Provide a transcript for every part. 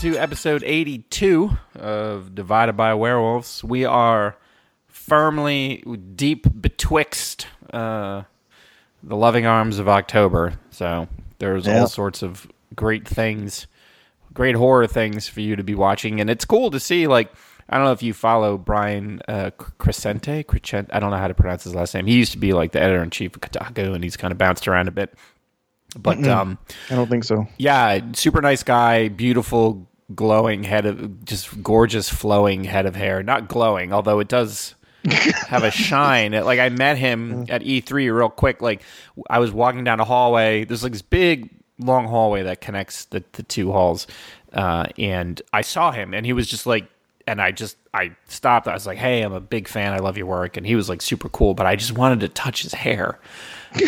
to episode 82 of Divided by Werewolves. We are firmly deep betwixt uh, the loving arms of October. So there's all sorts of great things, great horror things for you to be watching. And it's cool to see, like, I don't know if you follow Brian uh, Crecente. Crecente. I don't know how to pronounce his last name. He used to be like the editor in chief of Kotaku, and he's kind of bounced around a bit. But um, I don't think so. yeah, super nice guy, beautiful, glowing head of just gorgeous, flowing head of hair. Not glowing, although it does have a shine. Like I met him at E3 real quick. Like I was walking down a hallway. There's like this big, long hallway that connects the, the two halls, uh, and I saw him, and he was just like. And I just I stopped. I was like, "Hey, I'm a big fan. I love your work." And he was like super cool, but I just wanted to touch his hair.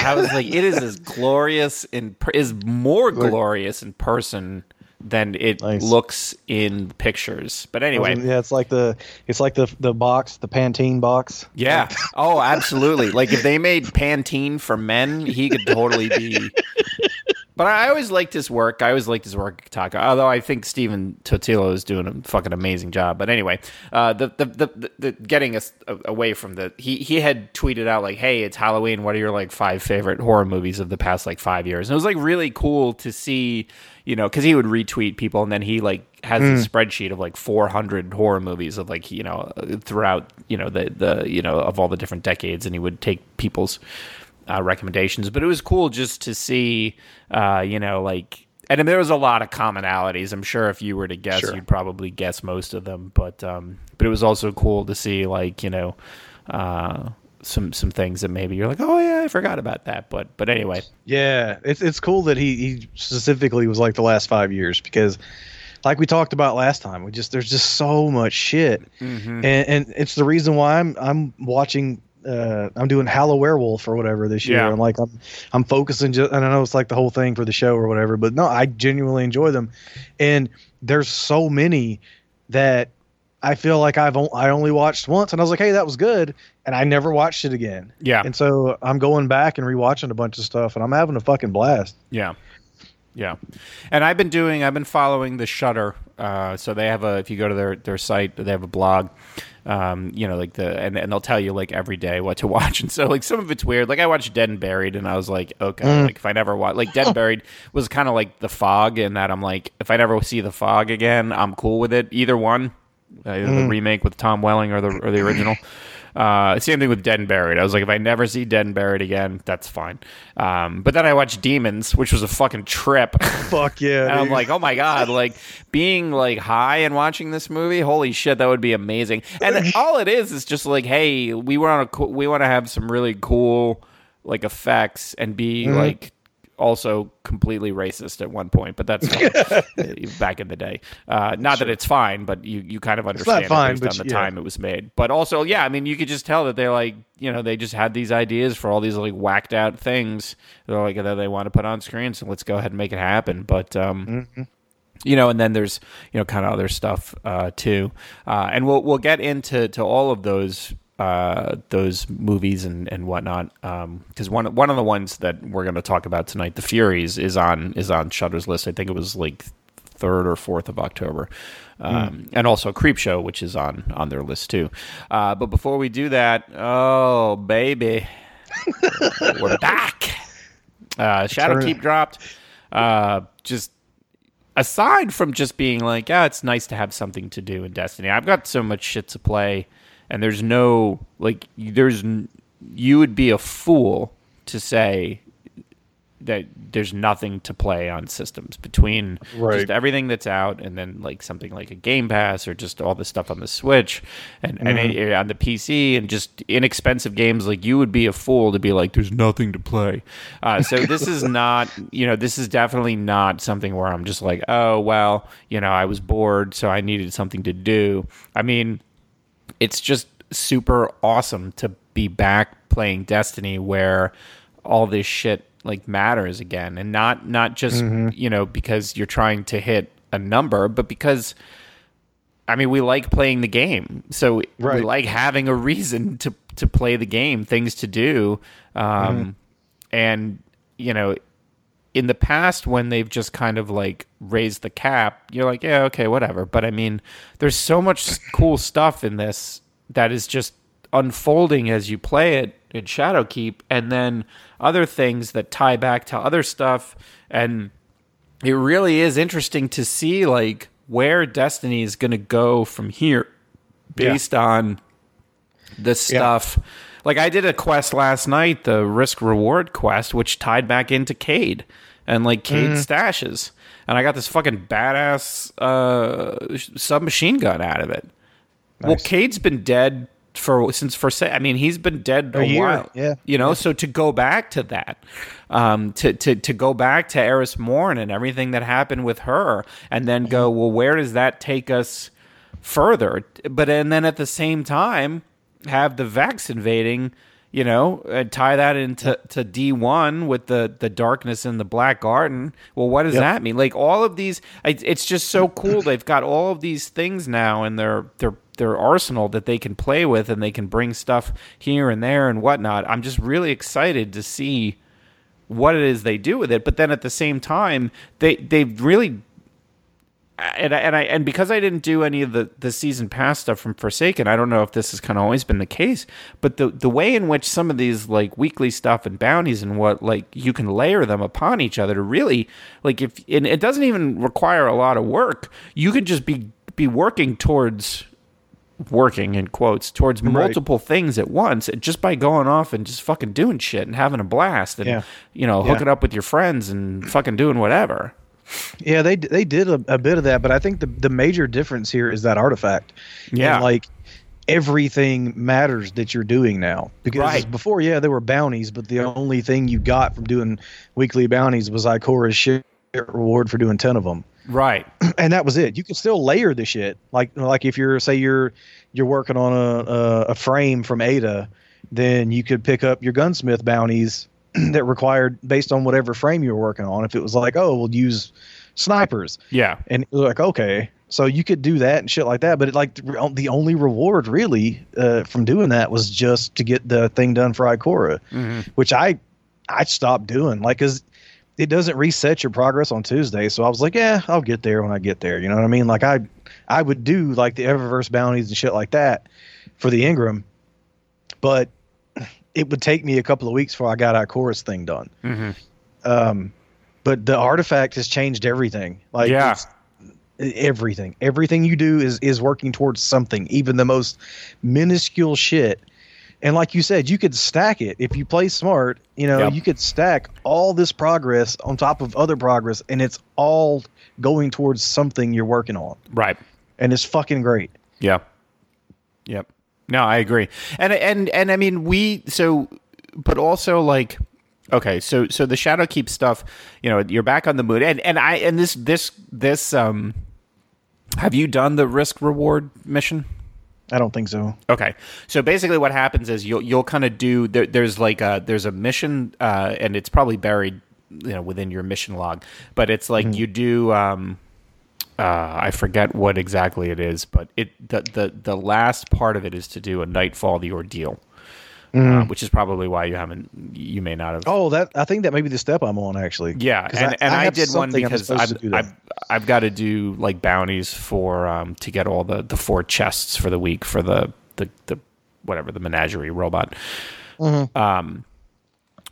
I was like, it is as glorious in per- is more glorious in person than it Nice. looks in pictures. But anyway, yeah, it's like the it's like the the box, the Pantene box. yeah. Oh, absolutely. Like if they made Pantene for men, he could totally be. But I always liked his work. I always liked his work at Taka. Although I think Stephen Totilo is doing a fucking amazing job. But anyway, uh, the, the, the, the, getting us away from the he he had tweeted out like, "Hey, it's Halloween. What are your like five favorite horror movies of the past like five years?" And it was like really cool to see, you know, because he would retweet people and then he like has a spreadsheet of like 400 horror movies of like you know throughout you know the the you know of all the different decades, and he would take people's uh, recommendations. But it was cool just to see, uh, you know, like, and there was a lot of commonalities. I'm sure if you were to guess, Sure. you'd probably guess most of them. But um, but it was also cool to see, like, you know, uh, some some things that maybe you're like, oh yeah, I forgot about that. But but anyway, Yeah, it's it's cool that he he specifically was like the last five years because, like we talked about last time, we just there's just so much shit, and and it's the reason why I'm I'm watching. Uh, I'm doing Hallow Werewolf or whatever this year, Yeah. and like I'm, I'm focusing. Just, and I know it's like the whole thing for the show or whatever, but no, I genuinely enjoy them, and there's so many that I feel like I've on, I only watched once, and I was like, hey, that was good, and I never watched it again. yeah, And so I'm going back and rewatching a bunch of stuff, and I'm having a fucking blast. Yeah. Yeah. And I've been doing I've been following the Shudder. Uh, so they have a if you go to their their site, they have a blog. Um, you know, like the and, and they'll tell you like every day what to watch. And so like some of it's weird. Like I watched Dead and Buried and I was like, okay, like if I never watch like Dead and Buried was kind of like the fog in that I'm like, if I never see the fog again, I'm cool with it. Either one. Uh, either the remake with Tom Welling or the or the original. Uh, same thing with Dead and Buried. I was like, if I never see Dead and Buried again, that's fine. Um, but then I watched Demons, which was a fucking trip. Fuck yeah! And I'm like, oh my god, like being like high and watching this movie, holy shit, that would be amazing. And all it is is just like, hey, we want to we want to have some really cool like effects and be Mm-hmm. like also completely racist at one point, but that's back in the day. Uh, not that it's fine, but you, you kind of understand fine, based on the yeah. time it was made. But also, yeah, I mean, you could just tell that they're like, you know, they just had these ideas for all these like whacked out things. They're like that they want to put on screen, so let's go ahead and make it happen. But um, you know, and then there's you know kind of other stuff uh, too, uh, and we'll we'll get into to all of those uh, those movies and and whatnot because one one of the ones that we're going to talk about tonight, The Furies, is on is on Shudder's list. I think it was like third or fourth of October, um, and also Creepshow, which is on on their list too. Uh, but before we do that, oh baby, we're back. Uh, Shadowkeep dropped. Uh, just aside from just being like, yeah, it's nice to have something to do in Destiny. I've got so much shit to play, and there's no like, there's you would be a fool to say that there's nothing to play on systems between Right. just everything that's out and then like something like a Game Pass or just all the stuff on the Switch and, and it- on the PC and just inexpensive games like you would be a fool to be like there's nothing to play. Uh, so this is not you know this is definitely not something where I'm just like oh well you know I was bored so I needed something to do. I mean it's just super awesome to be back playing Destiny where all this shit like matters again. And not not just you know because you're trying to hit a number but because I mean we like playing the game. So we like having a reason to to play the game things to do. Um and you know in the past when they've just kind of like raised the cap, you're like, yeah, okay, whatever. But I mean, there's so much cool stuff in this that is just unfolding as you play it in Shadowkeep, and then other things that tie back to other stuff, and it really is interesting to see like where Destiny is going to go from here, based yeah. on the stuff. Yeah. Like I did a quest last night, the risk reward quest, which tied back into Cayde and like Cayde mm. stashes, and I got this fucking badass uh, submachine gun out of it. Nice. Well, Cayde's been dead for since for say I mean he's been dead a, a while. Yeah. You know, yeah. so to go back to that, um, to, to to go back to Eris Morn and everything that happened with her and then go, mm-hmm. well, where does that take us further? But and then at the same time have the Vex invading, you know, and tie that into to D one with the the darkness in the Black Garden. Well, what does yep. that mean? Like all of these, it's just so mm-hmm. cool. They've got all of these things now in their their their arsenal that they can play with and they can bring stuff here and there and whatnot. I'm just really excited to see what it is they do with it. But then at the same time, they they really and I, and I and because I didn't do any of the the season pass stuff from Forsaken, I don't know if this has kind of always been the case. But the the way in which some of these like weekly stuff and bounties and what like you can layer them upon each other to really like if and it doesn't even require a lot of work. You can just be be working towards working in quotes towards right. multiple things at once just by going off and just fucking doing shit and having a blast and yeah. you know hooking up with your friends and fucking doing whatever yeah they they did a, a, bit of that but i think the the major difference here is that artifact yeah and like everything matters that you're doing now because right. before yeah there were bounties but the only thing you got from doing weekly bounties was Ikora's shit reward for doing 10 of them Right. And that was it. You can still layer the shit. Like like if you're say you're you're working on a a, a frame from Ada, then you could pick up your gunsmith bounties that required based on whatever frame you were working on. If it was like, oh, we'll use snipers. Yeah. And like, okay. So you could do that and shit like that, but it, like the only reward really uh, from doing that was just to get the thing done for Ikora, mm-hmm. which I I stopped doing. Like, cause it doesn't reset your progress on Tuesday. So I was like, yeah, I'll get there when I get there. You know what I mean? Like I, I would do like the Eververse bounties and shit like that for the Engram, but it would take me a couple of weeks before I got Ikora's thing done. Mm-hmm. Um, but the artifact has changed everything. Like yeah. everything, everything you do is is working towards something. Even the most minuscule shit and like you said, you could stack it if you play smart. You know, yep. you could stack all this progress on top of other progress, and it's all going towards something you're working on. Right. And it's fucking great. Yeah. Yep. No, I agree. And and and I mean, we so, but also like. Okay, so so the shadowkeep stuff, you know, you're back on the moon, and and I and this this this um, have you done the risk reward mission? I don't think so. Okay, so basically, what happens is you'll you'll kind of do there, there's like a there's a mission, uh, and it's probably buried, you know, within your mission log. But it's like mm-hmm. you do. Um, uh, I forget what exactly it is, but it the, the the last part of it is to do a Nightfall the ordeal. Mm. Uh, which is probably why you haven't, you may not have. Oh, that I think that may be the step I'm on actually. Yeah, and I, and I, I did one because I've, I've, I've, got to do like bounties for um to get all the the four chests for the week for the the the whatever the menagerie robot. Mm-hmm. Um,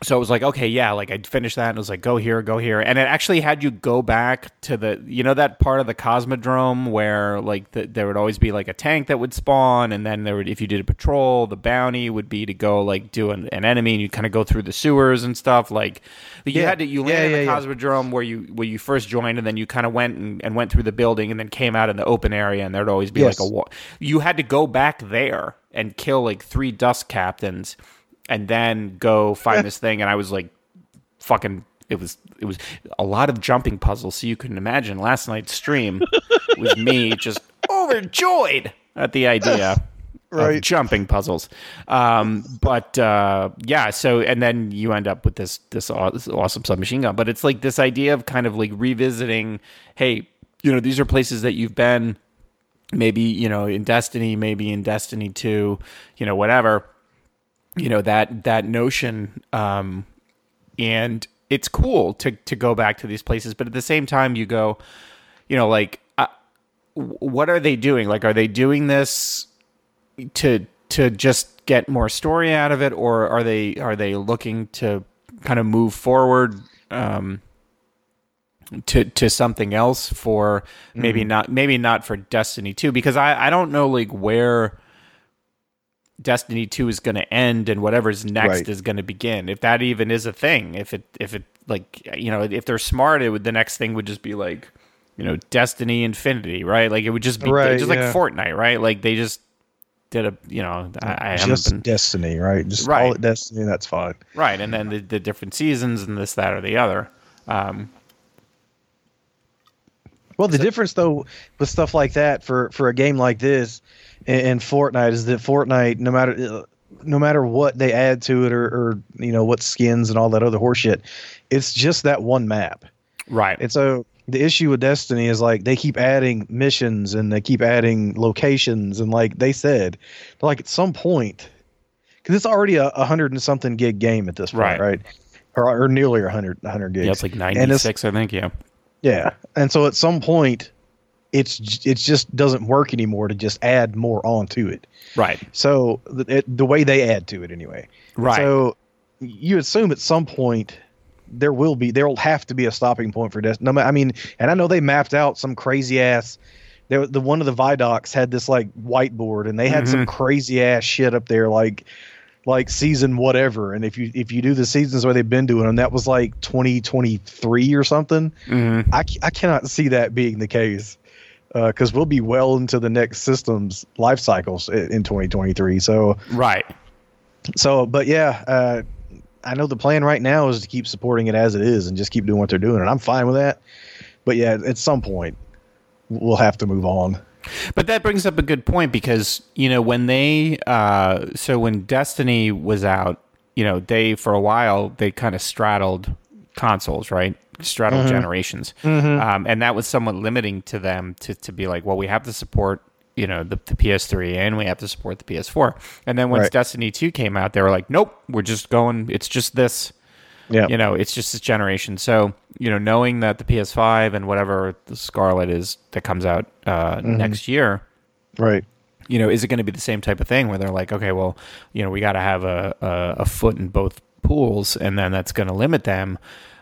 so it was like okay yeah like i'd finish that and it was like go here go here and it actually had you go back to the you know that part of the cosmodrome where like the, there would always be like a tank that would spawn and then there would if you did a patrol the bounty would be to go like do an, an enemy and you kind of go through the sewers and stuff like you yeah. had to you landed yeah, yeah, in the cosmodrome where you where you first joined and then you kind of went and, and, went through the building and then came out in the open area and there'd always be yes. like a wall you had to go back there and kill like three dust captains and then go find this thing. And I was like, fucking. It was it was a lot of jumping puzzles. So you can imagine last night's stream was me just overjoyed at the idea. Right. jumping puzzles, um, but uh, yeah. So and then you end up with this this awesome submachine gun. But it's like this idea of kind of like revisiting. Hey, you know, these are places that you've been maybe you know in destiny maybe in destiny 2 you know whatever you know that that notion um, and it's cool to to go back to these places, but at the same time, you go, you know, like, uh, what are they doing? Like, are they doing this to to just get more story out of it, or are they are they looking to kind of move forward? Um, to to something else for maybe mm. not maybe not for Destiny 2 because I I don't know like where Destiny 2 is going to end and whatever's next right. is going to begin. If that even is a thing, if it if it like you know, if they're smart, it would the next thing would just be like, you know, Destiny Infinity, right? Like it would just be right, just yeah. like Fortnite, right? Like they just did a you know I, I just been, Destiny, right? Just right. call it Destiny, that's fine. Right, and then the, the different seasons and this, that, or the other. Um, well, the so, difference though with stuff like that for for a game like this and, and Fortnite is that Fortnite, no matter no matter what they add to it or, or you know what skins and all that other horseshit, it's just that one map. Right. And so the issue with Destiny is like they keep adding missions and they keep adding locations and like they said, like at some point, because it's already a, a hundred and something gig game at this point, right? right? Or, or nearly a hundred, hundred gigs. Yeah, it's like ninety six, I think. Yeah. Yeah, and so at some point, it's it just doesn't work anymore to just add more onto it. Right. So the, it, the way they add to it anyway. Right. So you assume at some point there will be there will have to be a stopping point for this. No, I mean, and I know they mapped out some crazy ass. There, the one of the Vidocs had this like whiteboard, and they had mm-hmm. some crazy ass shit up there, like like season whatever. And if you if you do the seasons where they've been doing them, that was like 2023 or something. Mm-hmm. I I cannot see that being the case because uh, we'll be well into the next system's life cycles in 2023. So right. So, but yeah, uh, I know the plan right now is to keep supporting it as it is and just keep doing what they're doing, and I'm fine with that. But yeah, at some point, we'll have to move on. But that brings up a good point because you know when they uh, so when Destiny was out, you know they for a while they kind of straddled consoles, right? Straddle mm-hmm. generations, mm-hmm. Um, and that was somewhat limiting to them to to be like, well, we have to support you know the, the PS3 and we have to support the PS4. And then once right. Destiny 2 came out, they were like, nope, we're just going. It's just this. Yeah. You know, it's just this generation. So, you know, knowing that the PS5 and whatever the Scarlett is that comes out uh, mm-hmm. next year. Right. You know, is it going to be the same type of thing where they're like, okay, well, you know, we got to have a, a, a foot in both pools and then that's going to limit them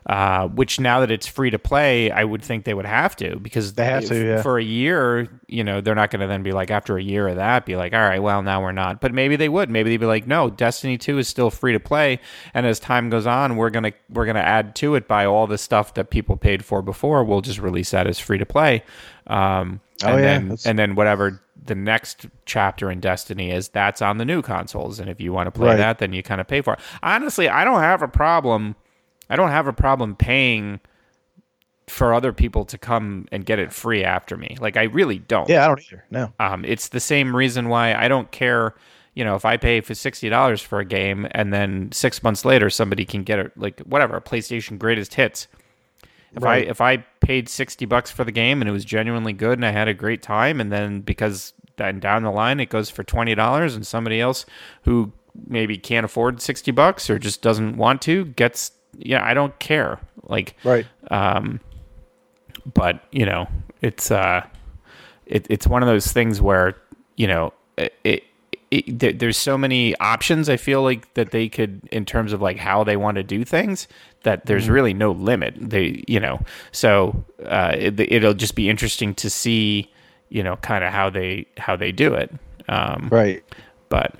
uh, which now that it's free to play, I would think they would have to because they have to. Yeah. For a year, you know, they're not going to then be like after a year of that, be like, all right, well now we're not. But maybe they would. Maybe they'd be like, no, Destiny Two is still free to play, and as time goes on, we're gonna we're gonna add to it by all the stuff that people paid for before. We'll just release that as free to play. Um, oh and yeah, then, and then whatever the next chapter in Destiny is, that's on the new consoles, and if you want to play right. that, then you kind of pay for it. Honestly, I don't have a problem I don't have a problem paying for other people to come and get it free after me. Like I really don't. Yeah, I don't either. No. Um, it's the same reason why I don't care. You know, if I pay for sixty dollars for a game and then six months later somebody can get it, like whatever, a PlayStation Greatest Hits. If right. I if I paid sixty bucks for the game and it was genuinely good and I had a great time, and then because then down the line it goes for twenty dollars and somebody else who maybe can't afford sixty bucks or just doesn't want to gets yeah, I don't care. Like, right. Um, but you know, it's uh, it, it's one of those things where you know, it, it, it, there's so many options. I feel like that they could, in terms of like how they want to do things, that there's mm-hmm. really no limit. They, you know, so uh, it, it'll just be interesting to see, you know, kind of how they how they do it. Um, right. But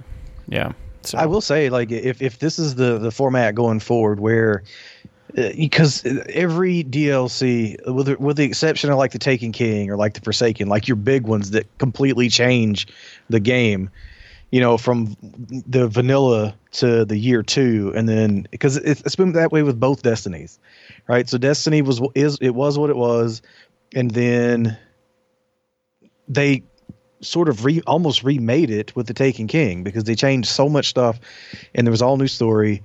yeah. So. I will say, like, if if this is the the format going forward, where because uh, every DLC, with the, with the exception of like the Taken King or like the Forsaken, like your big ones that completely change the game, you know, from the vanilla to the year two, and then because it's been that way with both Destinies, right? So Destiny was is it was what it was, and then they sort of re almost remade it with the Taken King because they changed so much stuff, and there was all new story.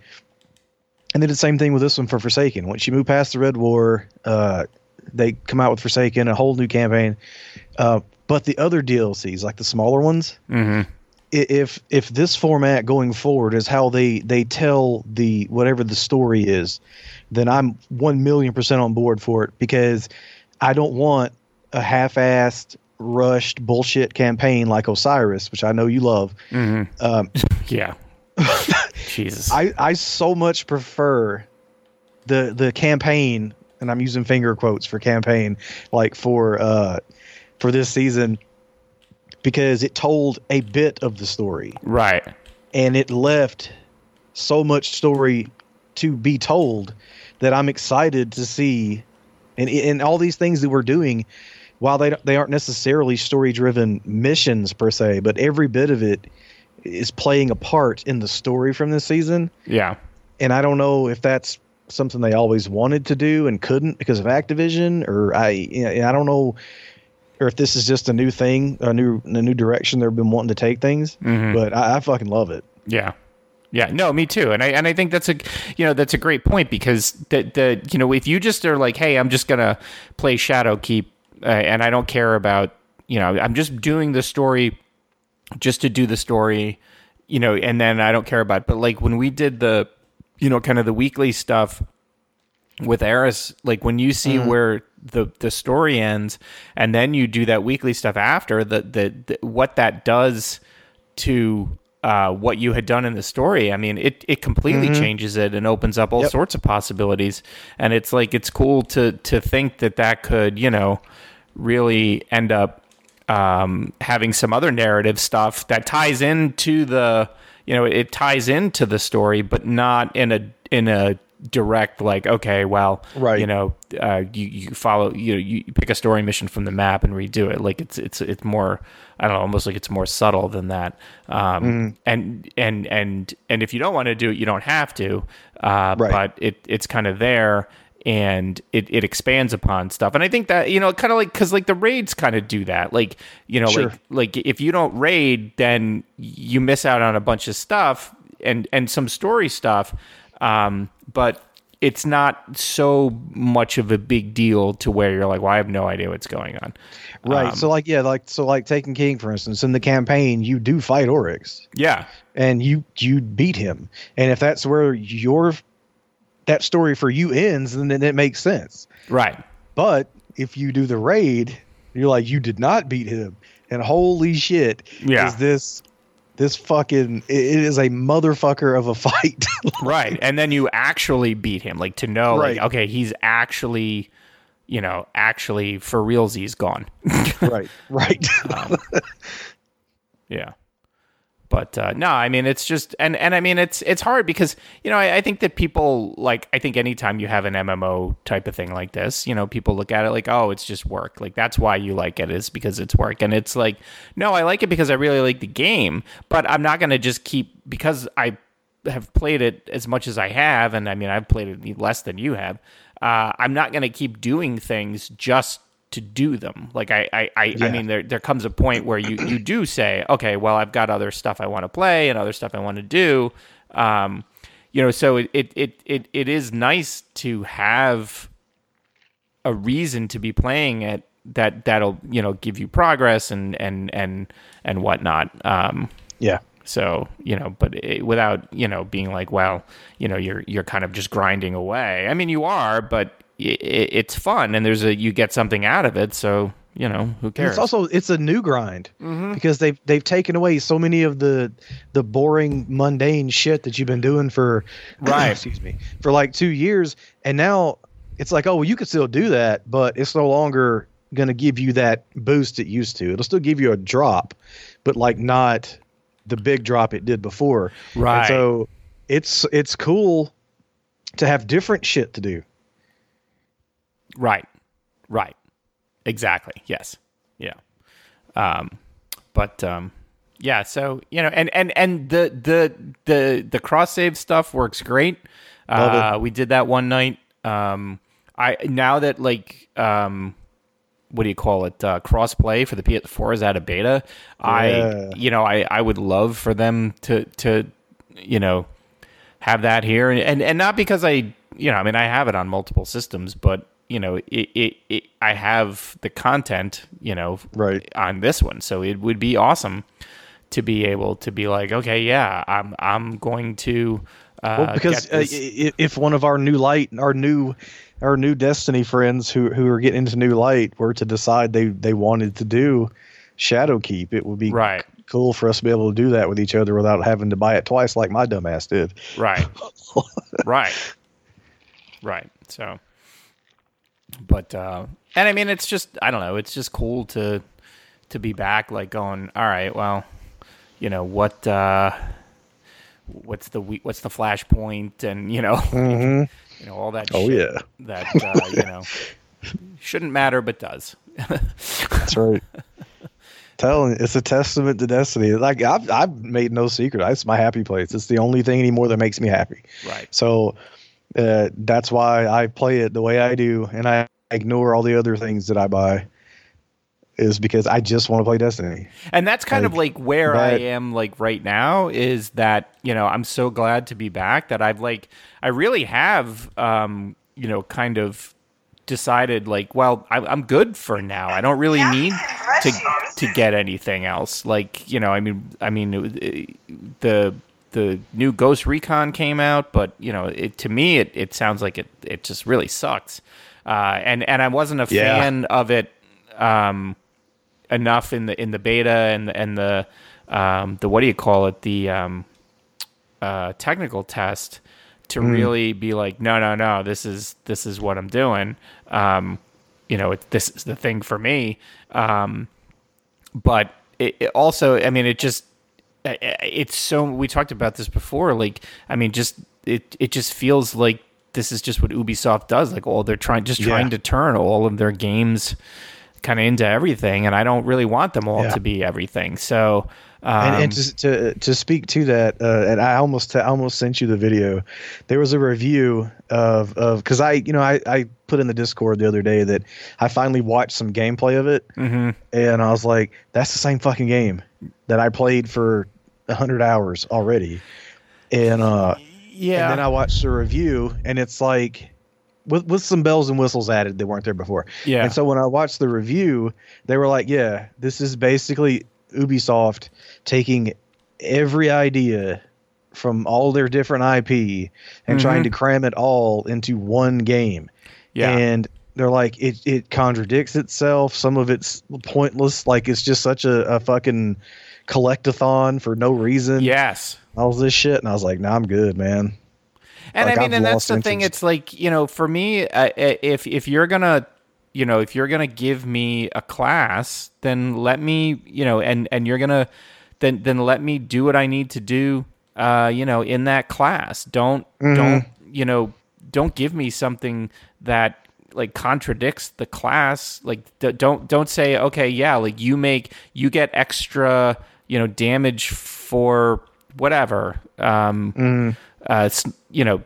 And they did the same thing with this one for Forsaken. Once you move past the Red War, uh, they come out with Forsaken, a whole new campaign. Uh, but the other DLCs, like the smaller ones, mm-hmm. if if this format going forward is how they they tell the whatever the story is, then I'm one million percent on board for it because I don't want a half-assed, rushed bullshit campaign like Osiris, which I know you love. Um, Yeah. Jesus. I I so much prefer the the campaign, and I'm using finger quotes for campaign, like for uh for this season, because it told a bit of the story right. and it left so much story to be told that I'm excited to see, and and all these things that we're doing, while they they aren't necessarily story driven missions per se, but every bit of it is playing a part in the story from this season. Yeah. And I don't know if that's something they always wanted to do and couldn't because of Activision, or I you know, I don't know. Or if this is just a new thing, a new a new direction they've been wanting to take things, mm-hmm. but I, I fucking love it. Yeah. Yeah, no, me too, and I and I think that's a you know that's a great point because the the you know if you just are like hey I'm just gonna play Shadowkeep uh, and I don't care about you know I'm just doing the story just to do the story you know and then I don't care about It. but like when we did the you know kind of the weekly stuff with Eris, like when you see where the the story ends, and then you do that weekly stuff after, the the, the what that does to uh, what you had done in the story. I mean, it it completely changes it and opens up all Yep. sorts of possibilities. And it's like it's cool to to think that that could you know really end up um, having some other narrative stuff that ties into the you know it ties into the story, but not in a in a direct like okay well Right. you know uh, you you follow you know you pick a story mission from the map and redo it like it's it's it's more I don't know almost like it's more subtle than that um, Mm-hmm. and and and and if you don't want to do it you don't have to uh, Right. but it it's kind of there and it, it expands upon stuff and i think that you know kind of like because like the raids kind of do that like you know Sure. like like if you don't raid then you miss out on a bunch of stuff and and some story stuff um but it's not so much of a big deal to where you're like well i have no idea what's going on Right. Um, so like yeah, like so like Taken King for instance, in the campaign you do fight Oryx yeah and you you beat him. And if that's where your that story for you ends, then, then it makes sense. right But if you do the raid, you're like you did not beat him. And holy shit, Yeah. is this this fucking it is a motherfucker of a fight. right and then you actually beat him like to know Right. like okay he's actually you know actually for realsies gone right. Right. Um, yeah. But uh, no, I mean it's just and and I mean it's it's hard because you know I, I think that people like I think anytime you have an MMO type of thing like this, you know, people look at it like oh it's just work like that's why you like it is because it's work and it's like no I like it because I really like the game, but I'm not gonna just keep because I have played it as much as I have and I mean I've played it less than you have. Uh, I'm not gonna keep doing things just to do them. Like I, I, I, I mean, there there comes a point where you you do say, okay, well, I've got other stuff I want to play and other stuff I want to do. Um, you know, so it it it it, it is nice to have a reason to be playing it that that'll you know give you progress and and and and whatnot. Um, yeah. so you know, but it, without you know being like, well, you know, you're you're kind of just grinding away. I mean, you are, but it's fun and there's a you get something out of it. So you know, who And cares? It's also it's a new grind mm-hmm. because they've they've taken away so many of the the boring mundane shit that you've been doing for Right. excuse me for like two years, and now it's like oh well you can still do that, but it's no longer going to give you that boost it used to. It'll still give you a drop, but like not the big drop it did before. And Right. so it's it's cool to have different shit to do. Right. Right. Exactly. Yes. Yeah. Um, but um, yeah. So you know, and and and the the the the cross save stuff works great. Uh, we did that one night. Um, I now that like um, what do you call it? Uh, cross play for the PS4 is out of beta. Yeah. I you know I I would love for them to to you know have that here and, and and not because I you know I mean I have it on multiple systems but you know it, it, it I have the content you know Right. on this one so it would be awesome to be able to be like, okay, yeah, I'm I'm going to. Uh, well, because uh, if one of our new light, our new, our new Destiny friends who who are getting into new light were to decide they they wanted to do Shadowkeep, it would be right, cool for us to be able to do that with each other without having to buy it twice like my dumbass did. right, right, right. So, but uh, and I mean, it's just I don't know. It's just cool to to be back, like going, all right, well, you know what. uh What's the what's the flashpoint and you know you know all that Oh shit yeah, that uh, you know shouldn't matter but does that's right. Telling it's a testament to Destiny. Like I've I've made no secret. It's my happy place. It's the only thing anymore that makes me happy. right So uh, that's why I play it the way I do, and I ignore all the other things that I buy. Is because I just want to play Destiny. and that's kind of like where I am like right now is that you know I'm so glad to be back that I've like I really have um you know kind of decided like well I, I'm good for now I don't really need to to get anything else like you know I mean I mean it, the the new Ghost Recon came out but you know it to me it, it sounds like it it just really sucks. Uh and and I wasn't a Yeah. fan of it um enough in the in the beta and the, and the um, the what do you call it? The um, uh, technical test to really be like no no no this is this is what I'm doing. Um, you know it, this is the thing for me. Um, but it, it also I mean it just it's so we talked about this before like I mean just it it just feels like this is just what Ubisoft does like all they're trying just trying Yeah. to turn all of their games kind of into everything and I don't really want them all Yeah. to be everything so um, and, and to, to to speak to that, uh, and I almost I almost sent you the video. There was a review of of because I you know I I put in the Discord the other day that I finally watched some gameplay of it, mhm. and I was like, that's the same fucking game that I played for hundred hours already, and uh, yeah and then I watched the review, and it's like. With, with some bells and whistles added that weren't there before. yeah And so when I watched the review, they were like, yeah, this is basically Ubisoft taking every idea from all their different IP and trying to cram it all into one game. yeah And they're like, it, it contradicts itself. Some of it's pointless. Like it's just such a, a fucking collectathon for no reason. yes All this shit. And I was like, nah, I'm good, man. And Like, I mean, I've and that's the thing. It's like you know, for me, uh, if if you're gonna, you know, if you're gonna give me a class, then let me, you know, and and you're gonna, then then let me do what I need to do, uh, you know, in that class. Don't Mm-hmm. don't you know, don't give me something that like contradicts the class. Like d- don't don't say okay, yeah, like you make you get extra, you know, damage for whatever. Um, Mm-hmm. uh, you know,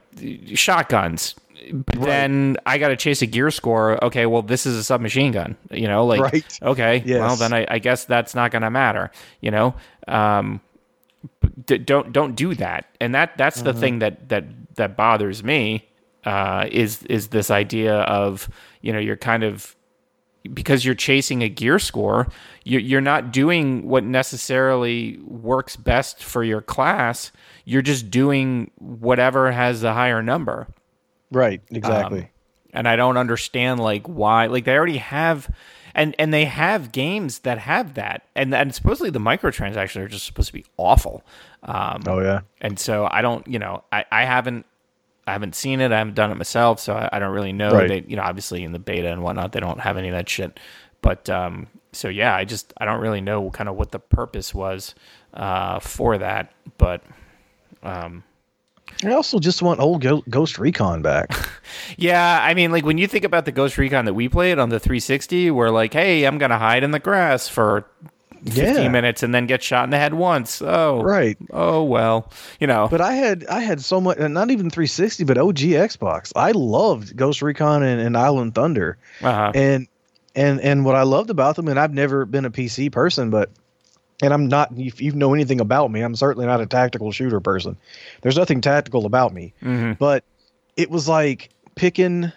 shotguns. But then I got to chase a gear score. Okay, well, this is a submachine gun. You know, like Right. okay, well then I, I guess that's not going to matter. You know, um, d- don't don't do that. And that that's the thing that that that bothers me uh, is is this idea of you know you're kind of because you're chasing a gear score, you're, you're not doing what necessarily works best for your class. You're just doing whatever has the higher number. Right. Exactly. Um, and I don't understand like why. Like they already have, and and they have games that have that, and and supposedly the microtransactions are just supposed to be awful. Um, oh, yeah. and so I don't, you know, I, I haven't, I haven't seen it. I haven't done it myself, so I, I don't really know. Right. They, you know, obviously in the beta and whatnot, they don't have any of that shit. But um, so yeah, I just I don't really know kind of what the purpose was uh, for that. But um, I also just want old Ghost Recon back. yeah, I mean, like when you think about the Ghost Recon that we played on the 360, we're like, hey, I'm gonna hide in the grass for 15 Yeah. minutes and then get shot in the head once. Oh, right. Oh well, you know. But I had I had so much, not even 360, but OG Xbox. I loved Ghost Recon and, and Island Thunder, uh-huh. and and and what I loved about them, and I've never been a PC person, but and I'm not. If you know anything about me, I'm certainly not a tactical shooter person. There's nothing tactical about me, Mhm. but it was like picking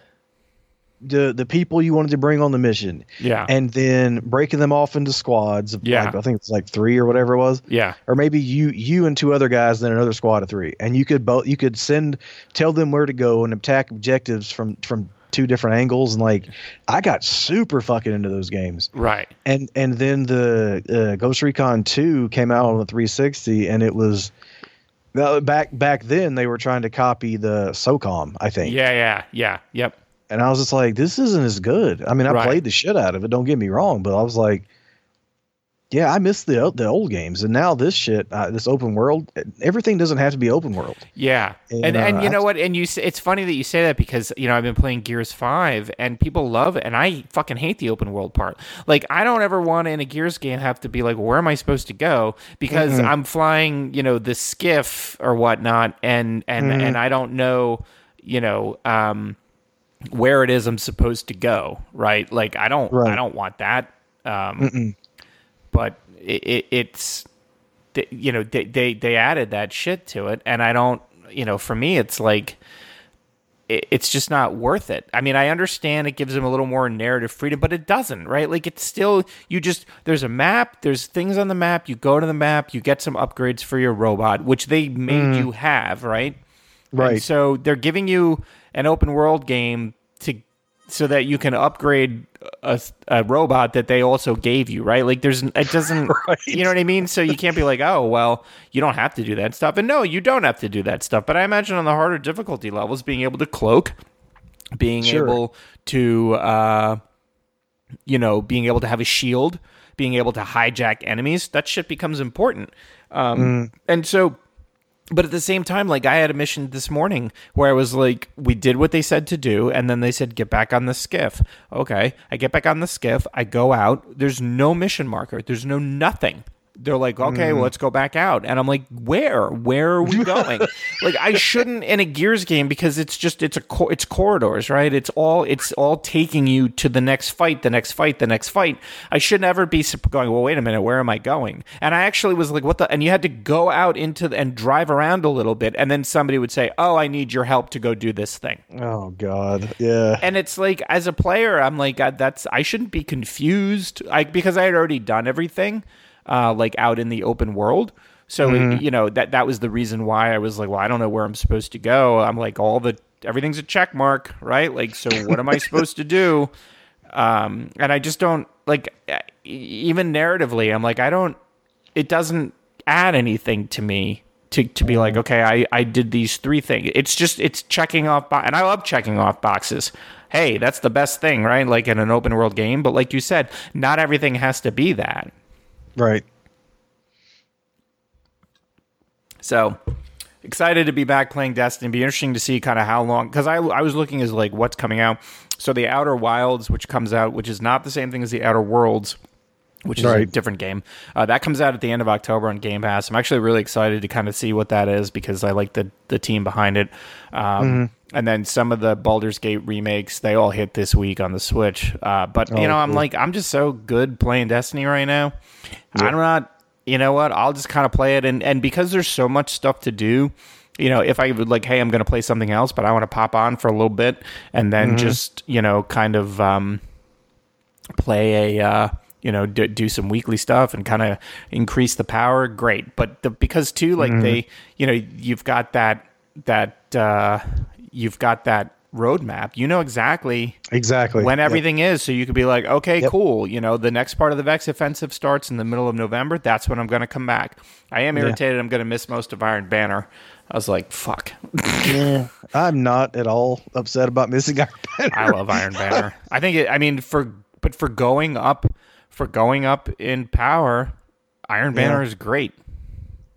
the the people you wanted to bring on the mission, Yeah. and then breaking them off into squads. Of Yeah. like, I think it's like three or whatever it was. yeah. or maybe you you and two other guys then another squad of three and you could both you could send tell them where to go and attack objectives from from two different angles and like i got super fucking into those games Right. and and then the uh, ghost recon 2 came out on the 360 and it was back back then they were trying to copy the socom i think Yeah. Yeah. Yeah. Yep. And i was just like this isn't as good i mean i Right. played the shit out of it don't get me wrong but i was like yeah, I miss the the old games, and now this shit, uh, this open world, everything doesn't have to be open world. Yeah, and And, and, uh, you know what? And you, it's funny that you say that because you know I've been playing Gears Five, and people love it, and I fucking hate the open world part. Like I don't ever want in a Gears game have to be like, where am I supposed to go? Because I'm flying, you know, the skiff or whatnot, and and and I don't know, you know, um, where it is I'm supposed to go. Right? Like I don't, right. I don't want that. Um, but it, it, it's you know they, they they added that shit to it and i don't you know for me it's like it, it's just not worth it i mean i understand it gives them a little more narrative freedom but it doesn't right like it's still you just there's a map there's things on the map you go to the map you get some upgrades for your robot which they made you have right Right. and so they're giving you an open world game to so that you can upgrade a, a robot that they also gave you, right? Like there's it doesn't Right. you know what I mean? So you can't be like, "Oh, well, you don't have to do that stuff." And no, you don't have to do that stuff. But I imagine on the harder difficulty levels being able to cloak, being Sure. able to uh you know, being able to have a shield, being able to hijack enemies, that shit becomes important. Um and so but at the same time, like I had a mission this morning where I was like, we did what they said to do, and then they said, get back on the skiff. Okay. I get back on the skiff, I go out, there's no mission marker, there's no nothing. They're like, okay, well, mm. let's go back out. And I'm like, where? Where are we going? like, I shouldn't in a Gears game because it's just it's a cor- it's corridors, right? It's all it's all taking you to the next fight, the next fight, the next fight. I should never be going. Well, wait a minute, where am I going? And I actually was like, what the? And you had to go out into the, and drive around a little bit, and then somebody would say, oh, I need your help to go do this thing. Oh God, yeah. And it's like, as a player, I'm like, that's I shouldn't be confused, I, because I had already done everything, uh, like out in the open world. So it- you know that that was the reason why I was like, well, I don't know where I'm supposed to go. I'm like, all the everything's a check mark, right? Like, so what am I supposed to do? Um, and I just don't like, even narratively, I'm like, I don't. It doesn't add anything to me to, to be like, okay, I, I did these three things. It's just it's checking off, bo- and I love checking off boxes. Hey, that's the best thing, right? Like in an open world game. But like you said, not everything has to be that. Right. So excited to be back playing Destiny. Be interesting to see kind of how long because I I was looking as like what's coming out. So the Outer Wilds, which comes out, which is not the same thing as the Outer Worlds. Which is a different game. Uh, that comes out at the end of October on Game Pass. I'm actually really excited to kind of see what that is because I like the the team behind it. Um, And then some of the Baldur's Gate remakes, they all hit this week on the Switch. Uh, but you Oh, know, I'm cool. like, I'm just so good playing Destiny right now. I'm not you know what i'll just kind of play it and and because there's so much stuff to do you know if i would like hey i'm going to play something else but i want to pop on for a little bit and then just you know kind of um play a uh you know do, do some weekly stuff and kind of increase the power great but the, because too like they you know you've got that that uh you've got that roadmap you know exactly Exactly. when Yep. everything is so you could be like okay Yep. cool you know the next part of the vex offensive starts in the middle of november that's when i'm going to come back i am irritated i'm going to miss most of iron banner i was like fuck Yeah, I'm not at all upset about missing Iron Banner. i love iron banner i think it i mean for but for going up for going up in power iron banner Yeah. is great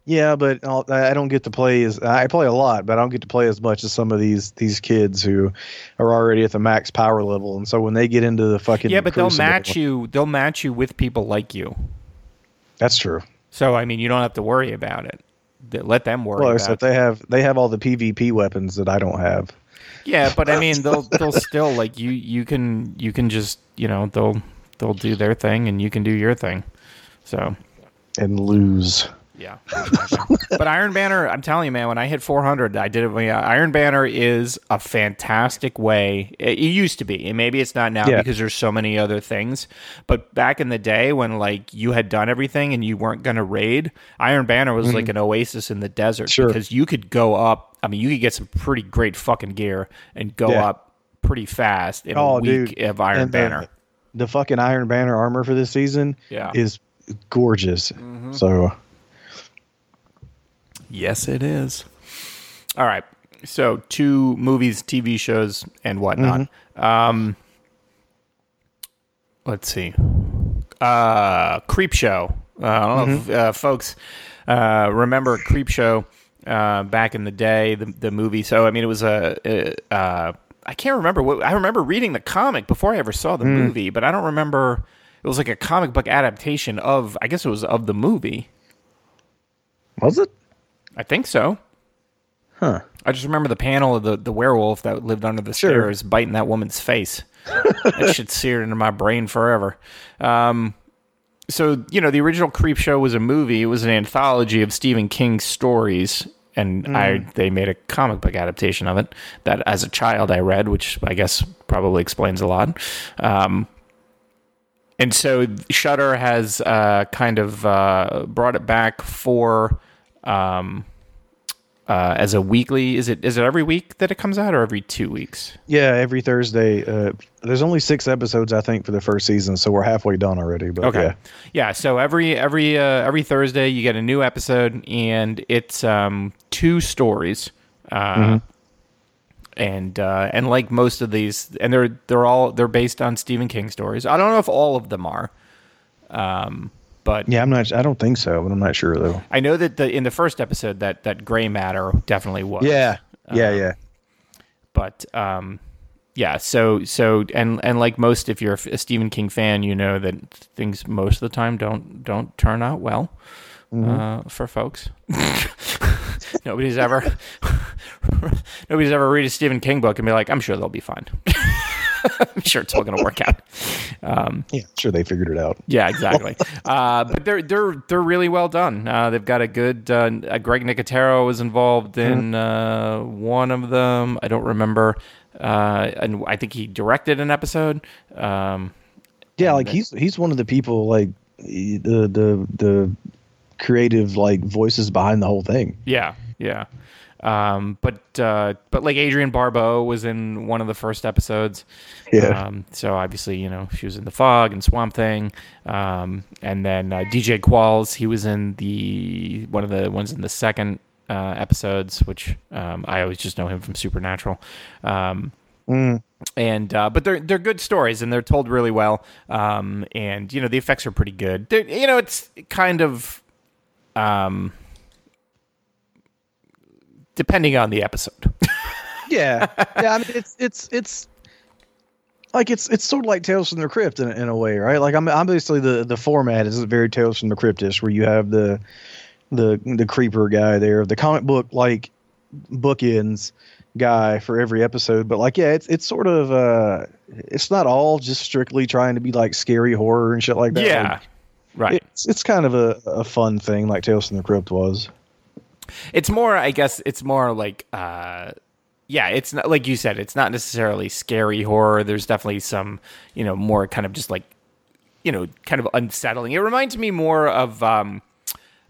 Yeah, but I'll, I don't get to play as I play a lot, but I don't get to play as much as some of these these kids who are already at the max power level, and so when they get into the fucking yeah but they'll match you they'll match you with people like you That's true. so i mean you don't have to worry about it let them worry Well, about except it they have they have all the PvP weapons that I don't have. Yeah, but I mean, they'll they'll still like you. You can you can just you know they'll they'll do their thing and you can do your thing. So And lose. Yeah. but Iron Banner, I'm telling you, man, when I hit 400, I did it. Yeah, Iron Banner is a fantastic way. It, it used to be, and maybe it's not now Yeah. because there's so many other things. But back in the day when like you had done everything and you weren't going to raid, Iron Banner was like an oasis in the desert Mm-hmm. Sure. because you could go up. I mean, you could get some pretty great fucking gear and go Yeah. up pretty fast in Oh, a week dude. of Iron And the- Banner. The, fucking Iron Banner armor for this season Yeah. is gorgeous. Mm-hmm. So Yes, it is. All right. So, two movies, TV shows, and whatnot. Um, let's see. Uh, Creepshow. Uh, I don't know if uh, folks uh, remember Creepshow uh, back in the day, the, the movie. So, I mean, it was a. a uh, I can't remember what I remember reading the comic before I ever saw the movie, but I don't remember. It was like a comic book adaptation of, I guess it was of the movie. was it? I think so. Huh. I just remember the panel of the, the werewolf that lived under the Sure. stairs biting that woman's face. that shit seared into my brain forever. Um, so, you know, the original Creepshow was a movie. It was an anthology of Stephen King's stories. And I they made a comic book adaptation of it that as a child I read, which I guess probably explains a lot. Um, and so Shudder has uh, kind of uh, brought it back for um, uh, as a weekly. Is it is it every week that it comes out, or every two weeks? Yeah, every Thursday. Uh, there's only six episodes, I think, for the first season, so we're halfway done already. But Okay, yeah, yeah. So every every uh, every Thursday you get a new episode, and it's um, two stories. Uh, And uh, and like most of these, and they're they're all they're based on Stephen King stories. I don't know if all of them are, um, but yeah, I'm not. I don't think so, but I'm not sure though. I know that the in the first episode that that gray matter definitely was. Yeah, yeah, Uh, yeah. but um yeah so so and and like most if you're a stephen king fan you know that things most of the time don't don't turn out well uh, for folks nobody's ever nobody's ever read a stephen king book and be like i'm sure they'll be fine i'm sure it's all going to work out Yeah, sure they figured it out. yeah, exactly. uh, but they're they're they're really well done. Uh, they've got a good. Uh, uh, Greg Nicotero was involved in uh, one of them. I don't remember, uh, and I think he directed an episode. Um, Yeah, like he's he's one of the people like the the the creative like voices behind the whole thing. yeah, yeah. Um, but uh, but like Adrienne Barbeau was in one of the first episodes. Yeah. Um, so obviously, you know, she was in the Fog and Swamp Thing, um, and then uh, DJ Qualls. He was in the one of the ones in the second uh, episodes, which um, I always just know him from Supernatural. Um, Mm. and uh, but they're they're good stories and they're told really well. Um, and you know the effects are pretty good. They're, you know, it's kind of um, depending on the episode. Yeah, yeah. I mean, it's it's it's like it's it's sort of like Tales from the Crypt in, a- in a way, right? Like I'm obviously the the format is very Tales from the Cryptish, where you have the the the creeper guy there, the comic book like bookends guy for every episode. But like, yeah, it's it's sort of uh, it's not all just strictly trying to be like scary horror and shit like that. yeah, Like, right. it's it's kind of a, a fun thing like Tales from the Crypt was. It's more, I guess, it's more like, uh, yeah, it's not like you said. It's not necessarily scary horror. There's definitely some, you know, more kind of just like, you know, kind of unsettling. It reminds me more of, um,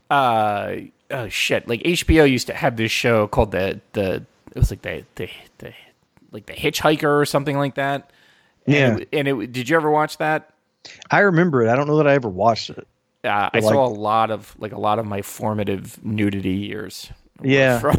uh, oh shit, like HBO used to have this show called the the it was like the the the like the Hitchhiker or something like that. And Yeah. it, and it did you ever watch that? I remember it. I don't know that I ever watched it. Uh, I Like- saw a lot of like a lot of my formative nudity years. Yeah.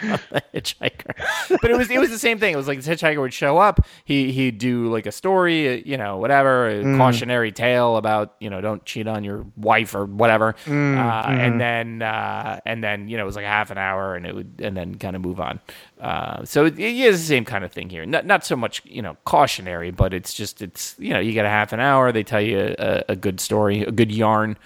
the hitchhiker. But it was it was the same thing. It was like this hitchhiker would show up. He he'd do like a story, uh, you know, whatever, a Mm. cautionary tale about you know don't cheat on your wife or whatever. Mm, uh, mm-hmm. And then uh, and then you know it was like half an hour, and it would and then kind of move on. Uh, so it, it is the same kind of thing here. Not not so much you know cautionary, but it's just it's you know you get a half an hour. They tell you a, a good story, a good yarn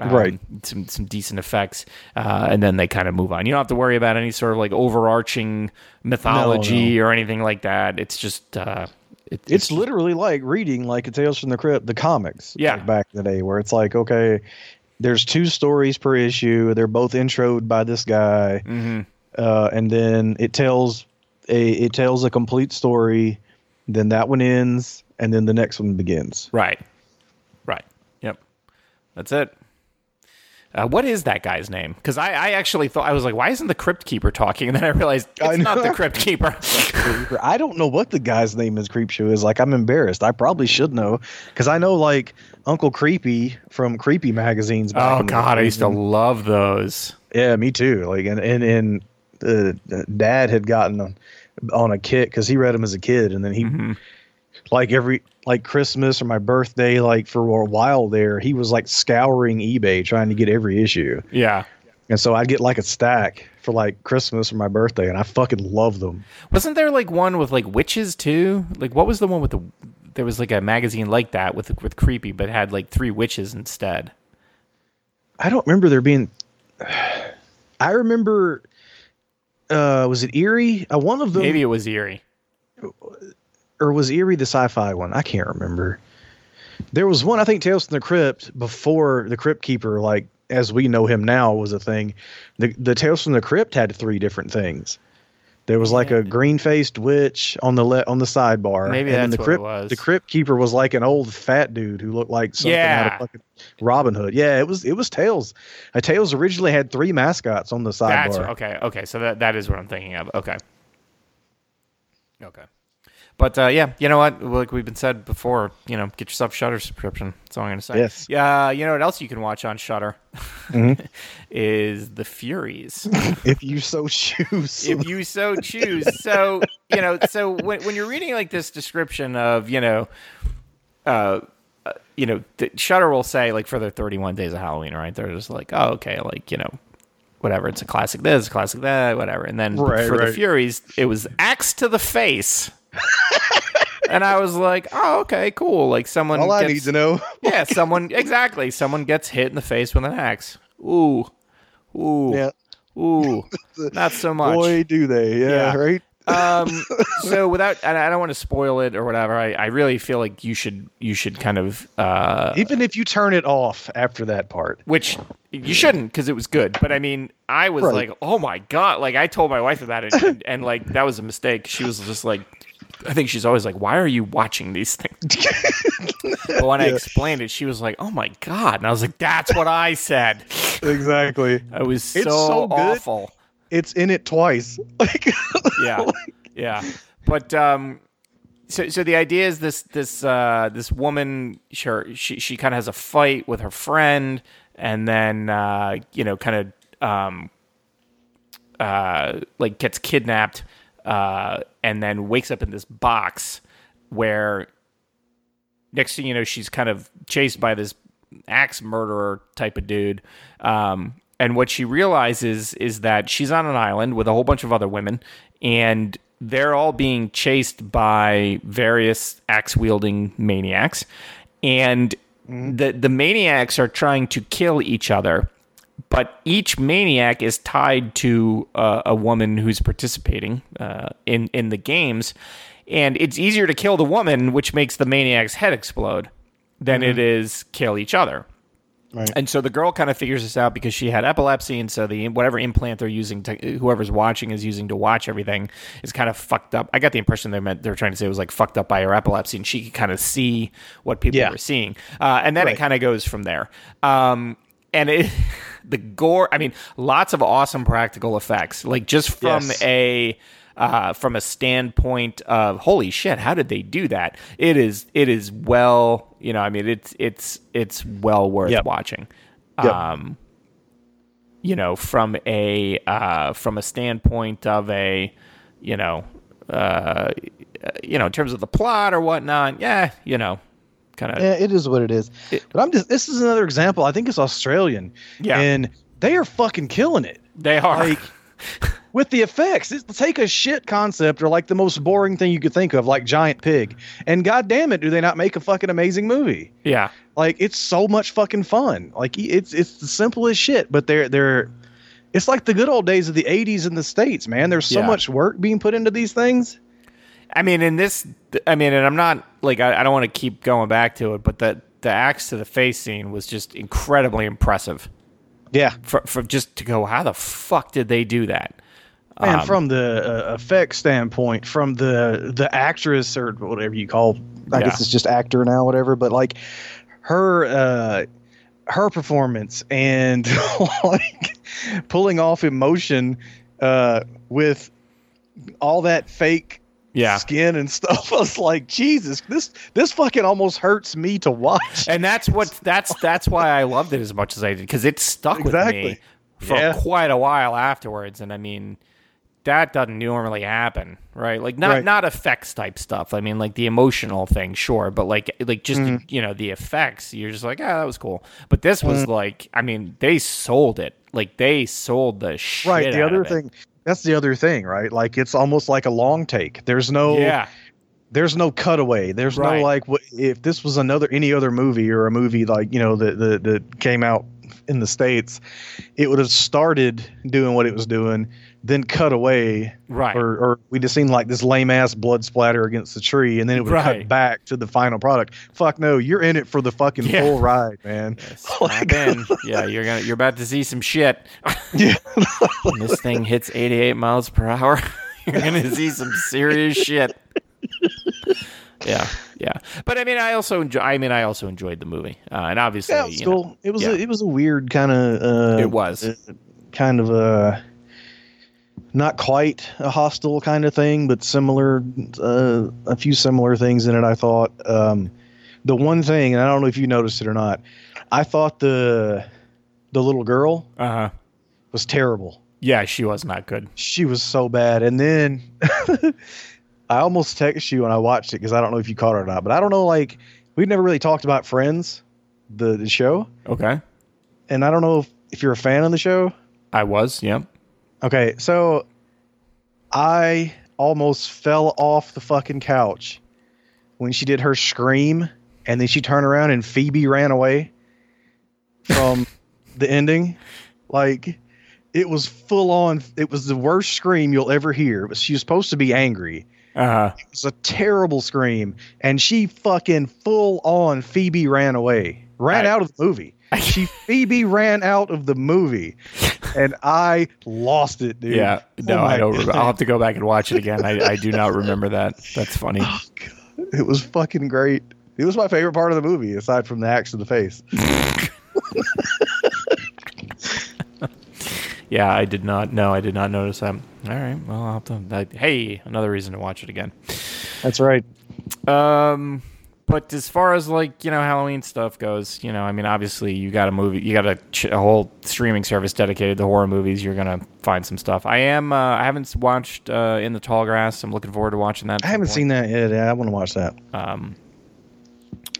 um, Right. Some some decent effects, uh, and then they kind of move on. You don't have to worry about any sort of like overarching mythology or anything like that. It's just uh, it, it's literally like reading like a Tales from the Crypt, the comics. Yeah. like back in the day, where it's like, okay, there's two stories per issue. They're both introed by this guy, uh, and then it tells a it tells a complete story. Then that one ends, and then the next one begins. Right. Right. Yep. That's it. Uh, what is that guy's name? Because I, I actually thought I was like, why isn't the Crypt Keeper talking? And then I realized it's I not the Crypt Keeper. I don't know what the guy's name is. Creepshow is like. I'm embarrassed. I probably should know because I know like Uncle Creepy from Creepy magazines. oh God, I used to love those. Yeah, me too. Like, and and and uh, Dad had gotten on on a kick because he read them as a kid, and then he Mm-hmm. Like every like Christmas or my birthday, like for a while there, he was like scouring eBay trying to get every issue, Yeah. and so I'd get like a stack for like Christmas or my birthday, and I fucking love them. Wasn't there like one with like witches too? Like what was the one with the? There was like a magazine like that with with creepy, but had like three witches instead. I don't remember there being. I remember. Uh, was it Eerie? Uh, one of them, Maybe it was eerie. Or was Eerie the sci-fi one? I can't remember. There was one I think Tales from the Crypt before the Crypt Keeper, like as we know him now, was a thing. The the Tales from the Crypt had three different things. There was like a green faced witch on the le- on the sidebar. Maybe and that's the what it crypt, was. The Crypt Keeper was like an old fat dude who looked like something out of fucking Robin Hood. Yeah, it was it was Tales. Uh, Tales originally had three mascots on the sidebar. That's okay. Okay, so that that is what I'm thinking of. Okay. Okay. But uh, yeah, you know what? Like we've been said before, you know, get yourself Shudder subscription. That's all I'm gonna say. Yes. Yeah. You know what else you can watch on Shudder Mm-hmm. is The Furies, if you so choose. if you so choose. So you know, so when when you're reading like this description of you know, uh, uh, you know, the, Shudder will say like for their 31 days of Halloween, right? They're just like, oh, okay, like you know, whatever. It's a classic this, classic that, whatever. And then Right, for the. Furies, it was axe to the face. and I was like, oh, okay, cool. Like someone. All I need to know. yeah, someone exactly. Someone gets hit in the face with an axe. Ooh, ooh, yeah. ooh. Not so much. Boy, do they. Yeah, Yeah. right? Um, so without, and I don't want to spoil it or whatever. I, I really feel like you should, you should kind of, uh, Even if you turn it off after that part. which you shouldn't because it was good. But I mean, I was Right. like, oh my god! Like I told my wife about it, and, and like that was a mistake. She was just like, I think she's always like, why are you watching these things? but when I explained it, she was like, oh my god, and I was like, that's what I said. Exactly. It was so, It's so good. awful. It's in it twice. Like yeah, yeah. But um, so so the idea is this this uh this woman sure she she kind of has a fight with her friend, and then uh you know kind of um uh like gets kidnapped, uh and then wakes up in this box where next thing you know she's kind of chased by this axe murderer type of dude. Um, and what she realizes is that she's on an island with a whole bunch of other women and they're all being chased by various axe wielding maniacs. And the the maniacs are trying to kill each other but each maniac is tied to uh, a woman who's participating uh, in in the games, and it's easier to kill the woman, which makes the maniac's head explode, than it is kill each other. Right. And so the girl kind of figures this out because she had epilepsy, and so the whatever implant they're using, to, whoever's watching is using to watch everything, is kind of fucked up. I got the impression they meant they're trying to say it was like fucked up by her epilepsy, and she could kind of see what people Yeah. were seeing, uh, and then it kind of goes from there. Um, and it, the gore, I mean, lots of awesome practical effects, like just from Yes. a uh, from a standpoint of holy shit, how did they do that? It is it is well, you know, I mean, it's it's it's well worth Yep. watching. Yep. Um, you know, from a uh, from a standpoint of a, you know, uh, you know, in terms of the plot or whatnot, yeah, you know, kind of Yeah, it is what it is. but I'm just this is another example. I think it's Australian. Yeah. And they are fucking killing it. they are. Like with the effects. It's, take a shit concept or like the most boring thing you could think of, like Giant Pig. And god damn it, do they not make a fucking amazing movie? yeah. Like it's so much fucking fun. Like it's it's the simplest shit, but they're they're it's like the good old days of the 80s in the states, man. There's so Yeah. much work being put into these things. I mean, in this, I mean, and I'm not like I, I don't want to keep going back to it, but that the axe to the face scene was just incredibly impressive. Yeah, For, for just to go, how the fuck did they do that? and Um, from the uh, effect standpoint, from the the actress or whatever you call, I Yeah. guess it's just actor now, whatever. But like her uh, her performance and like pulling off emotion uh, with all that fake Yeah. skin and stuff. I was like, Jesus, this this fucking almost hurts me to watch. And that's what that's that's why I loved it as much as I did because it stuck with me for Yeah. quite a while afterwards. And I mean, that doesn't normally happen, right? Like not Right. not effects type stuff. I mean, like the emotional thing, sure, but like like just Mm-hmm. you know the effects. You're just like, ah, that was cool. But this was Mm. like, I mean, they sold it. Like they sold the shit. right. The other of it. That's the other thing, right? Like it's almost like a long take. There's no yeah, there's no cutaway. There's Right. no like what if this was another any other movie or a movie like you know that that, that came out in the states, it would have started doing what it was doing, then cut away, right. or or we just seen like this lame ass blood splatter against the tree, and then it would Right. cut back to the final product. Fuck no, you're in it for the fucking Yeah. full ride, man. Strap in. Yeah, you're gonna you're about to see some shit. Yeah. when this thing hits 88 miles per hour, you're gonna see some serious shit. Yeah, yeah. But I mean, I also enjoy. I mean, I also enjoyed the movie, uh, and obviously, Yeah, it was you know, it was yeah. a, it was a weird kind of uh, it was. uh, kind of a not quite a Hostel kind of thing, but similar, uh, a few similar things in it. I thought um, the one thing, and I don't know if you noticed it or not, I thought the the little girl Uh huh. was terrible. Yeah, she was not good. She was so bad, and then I almost texted you when I watched it because I don't know if you caught it or not, but I don't know. Like we've never really talked about Friends, the the show, Okay, and I don't know if, if you're a fan of the show. I was. Yep. Okay, so I almost fell off the fucking couch when she did her scream and then she turned around and Phoebe ran away from the ending. Like it was full on it was the worst scream you'll ever hear. But she was supposed to be angry. Uh huh. It was a terrible scream and she fucking full on Phoebe ran away. Ran I- out of the movie. She Phoebe ran out of the movie. And I lost it, dude. Yeah. No, Oh I don't. Remember. I'll have to go back and watch it again. I, I do not remember that. That's funny. Oh, God. It was fucking great. It was my favorite part of the movie, aside from the axe to the face. Yeah, I did not. No, I did not notice that. All right. Well, I'll have to. That, hey, another reason to watch it again. That's right. Um, but as far as like you know Halloween stuff goes, you know, I mean, obviously you got a movie, you got a, ch- a whole streaming service dedicated to horror movies. You're gonna find some stuff. I am. Uh, I haven't watched uh, In the Tall Grass. I'm looking forward to watching that. I haven't seen that yet. Yeah, I want to watch that. Um,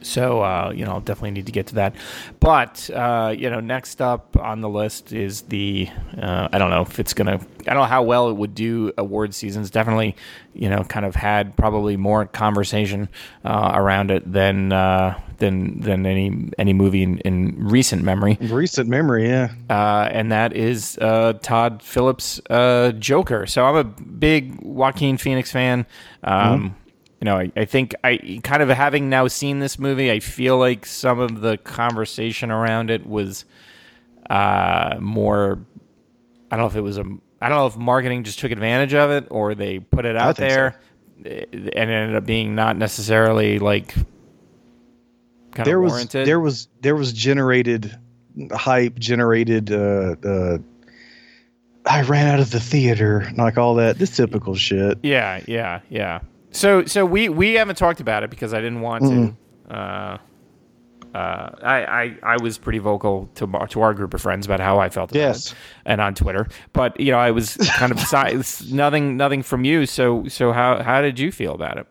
so uh, you know, I'll definitely need to get to that. But uh, you know, next up on the list is the uh, I don't know if it's gonna I don't know how well it would do award seasons. Definitely, you know, kind of had probably more conversation uh, around it than uh, than than any any movie in, in recent memory. Recent memory, yeah. Uh, and that is uh, Todd Phillips' uh, Joker. So I'm a big Joaquin Phoenix fan. Um, You know, I, I think I kind of having now seen this movie, I feel like some of the conversation around it was uh, more. I don't know if it was a. I don't know if marketing just took advantage of it or they put it out so. there, eh, and it ended up being not necessarily like kind There of was warranted. there was there was generated hype, generated uh uh I ran out of the theater, like all that, this typical shit. Yeah, yeah, yeah. So, so we we haven't talked about it because I didn't want to. Uh, uh, I, I I was pretty vocal to our- to our group of friends about how I felt about Yes. it, and on Twitter. But you know, I was kind of si- nothing nothing from you. So so how how did you feel about it?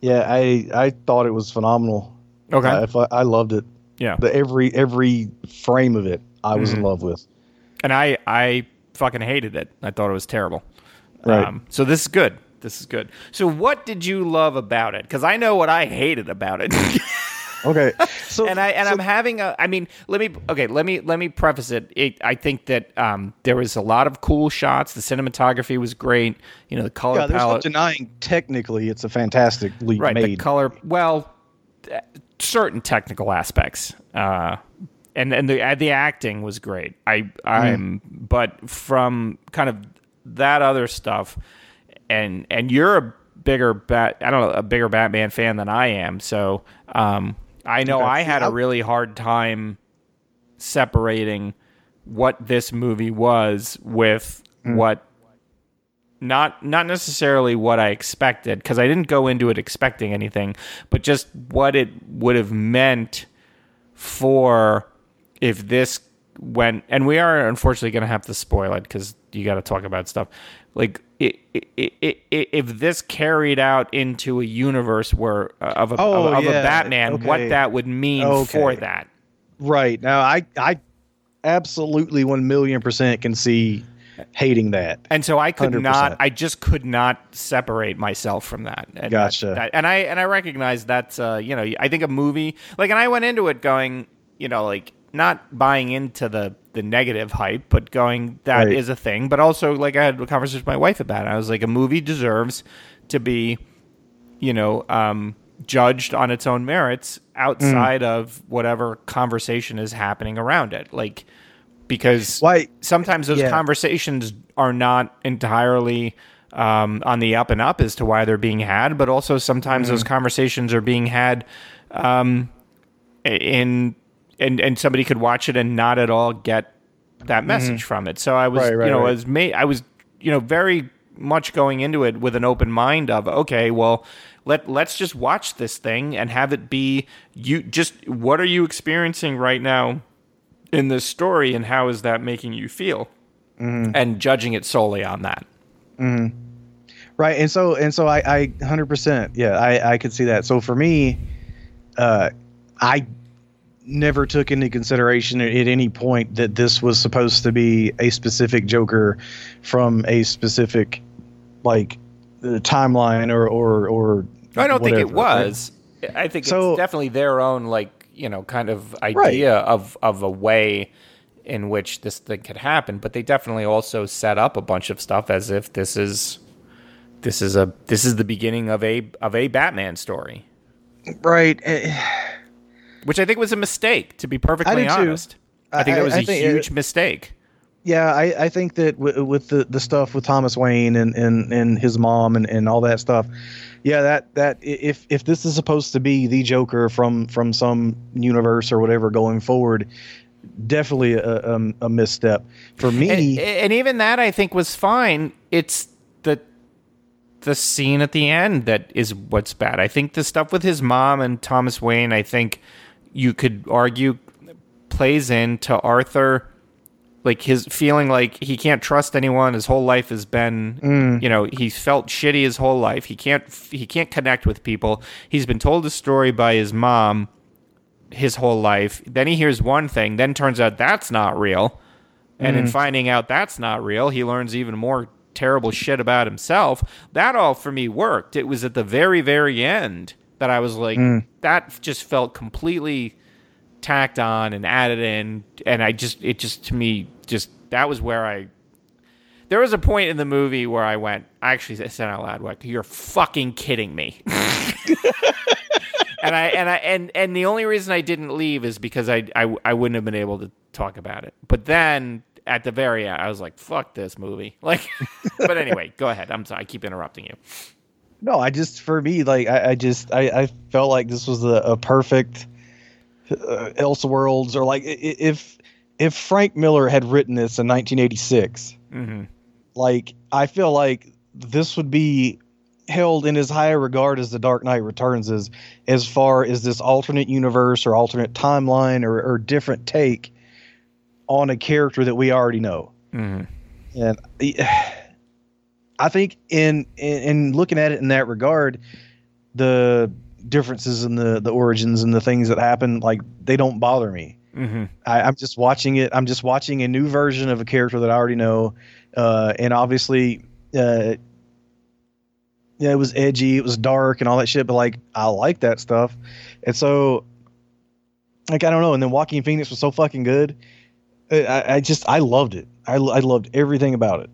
Yeah, I I thought it was phenomenal. Okay, I, I, I loved it. yeah, The every every frame of it, I was Mm-hmm. in love with. and I I fucking hated it. I thought it was terrible. Right. Um, so this is good. This is good. So what did you love about it? Because I know what I hated about it. Okay, so and I and so- I'm having a. I mean, let me okay. Let me let me preface it. it I think that um, there was a lot of cool shots. The cinematography was great. You know, the color yeah, there's no palette. denying technically it's a fantastically right, the made. color. Well, th- certain technical aspects. Uh, and and the uh, the acting was great. I I'm but from kind of that other stuff, and and you're a bigger bat I don't know a bigger Batman fan than I am. So um, I know I had a really hard time separating what this movie was with what not not necessarily what I expected because I didn't go into it expecting anything, but just what it would have meant for if this went. And we are unfortunately going to have to spoil it because you got to talk about stuff like if this carried out into a universe where uh, of a, Oh, of, of a yeah, Batman, what that would mean Okay. for that. Right now, I I absolutely one million percent can see hating that. and so I could 100%. not. I just could not separate myself from that. And Gotcha. that- that- and I and I recognize that's uh, you know I think a movie like and I went into it going you know like not buying into the the negative hype, but going that is Right. a thing. But also like I had a conversation with my wife about it. I was like a movie deserves to be you know um, judged on its own merits outside of whatever conversation is happening around it. Like because Why? sometimes those Yeah. conversations are not entirely um, on the up and up as to why they're being had, but also sometimes those Mm-hmm. conversations are being had um, in and and somebody could watch it and not at all get that message from it. So I was, Mm-hmm. Right, right, you know, right. as ma- I was, you know, very much going into it with an open mind of okay, well, let let's just watch this thing and have it be you. Just what are you experiencing right now? in this story and how is that making you feel Mm-hmm. and judging it solely on that Right, and so and so I I hundred percent yeah I I could see that. So for me, uh, I never took into consideration at any point that this was supposed to be a specific Joker from a specific like uh, timeline or or or. i don't think it whatever. was i think So- it's definitely their own like you know kind of idea of of a way in which this thing could happen but they definitely also set up a bunch of stuff as if this is this is a this is the beginning of a of a batman story Right. Which i think was a mistake to be perfectly too. honest i think I- that was I a think it- huge mistake Yeah, I, I think that w- with the, the stuff with Thomas Wayne and, and, and his mom and, and all that stuff, yeah, that that if if this is supposed to be the Joker from from some universe or whatever going forward, definitely a, a, um, a misstep for me. and, and even that I think was fine. It's the the scene at the end that is what's bad. I think the stuff with his mom and Thomas Wayne, I think you could argue plays into Arthur like his feeling like he can't trust anyone his whole life has been mm. you know he's felt shitty his whole life. He can't he can't connect with people. He's been told a story by his mom his whole life. Then he hears one thing then turns out that's not real. And in mm. finding out that's not real, he learns even more terrible shit about himself. That all for me worked. It was at the very, very end that I was like, mm. that just felt completely tacked on and added in. And I just, it just, to me, just, that was where I. There was a point in the movie where I went, I actually said out loud, like, you're fucking kidding me. and I and I and and the only reason I didn't leave is because I I, I wouldn't have been able to talk about it. But then at the very end, I was like, "Fuck this movie!" Like, but anyway, go ahead. I'm sorry, I keep interrupting you. No, I just for me like I, I just I, I felt like this was a, a perfect uh, Elseworlds or like if if Frank Miller had written this in 1986, like I feel like this would be held in as high a regard as The Dark Knight Returns is as far as this alternate universe or alternate timeline or, or different take on a character that we already know. And I think in, in in looking at it in that regard, the differences in the the origins and the things that happen, like they don't bother me. I, I'm just watching it. I'm just watching a new version of a character that I already know, uh, and obviously, uh, yeah, it was edgy, it was dark, and all that shit. But like, I like that stuff, and so, like, I don't know. And then Joaquin Phoenix was so fucking good. I, I just I loved it. I, I loved everything about it.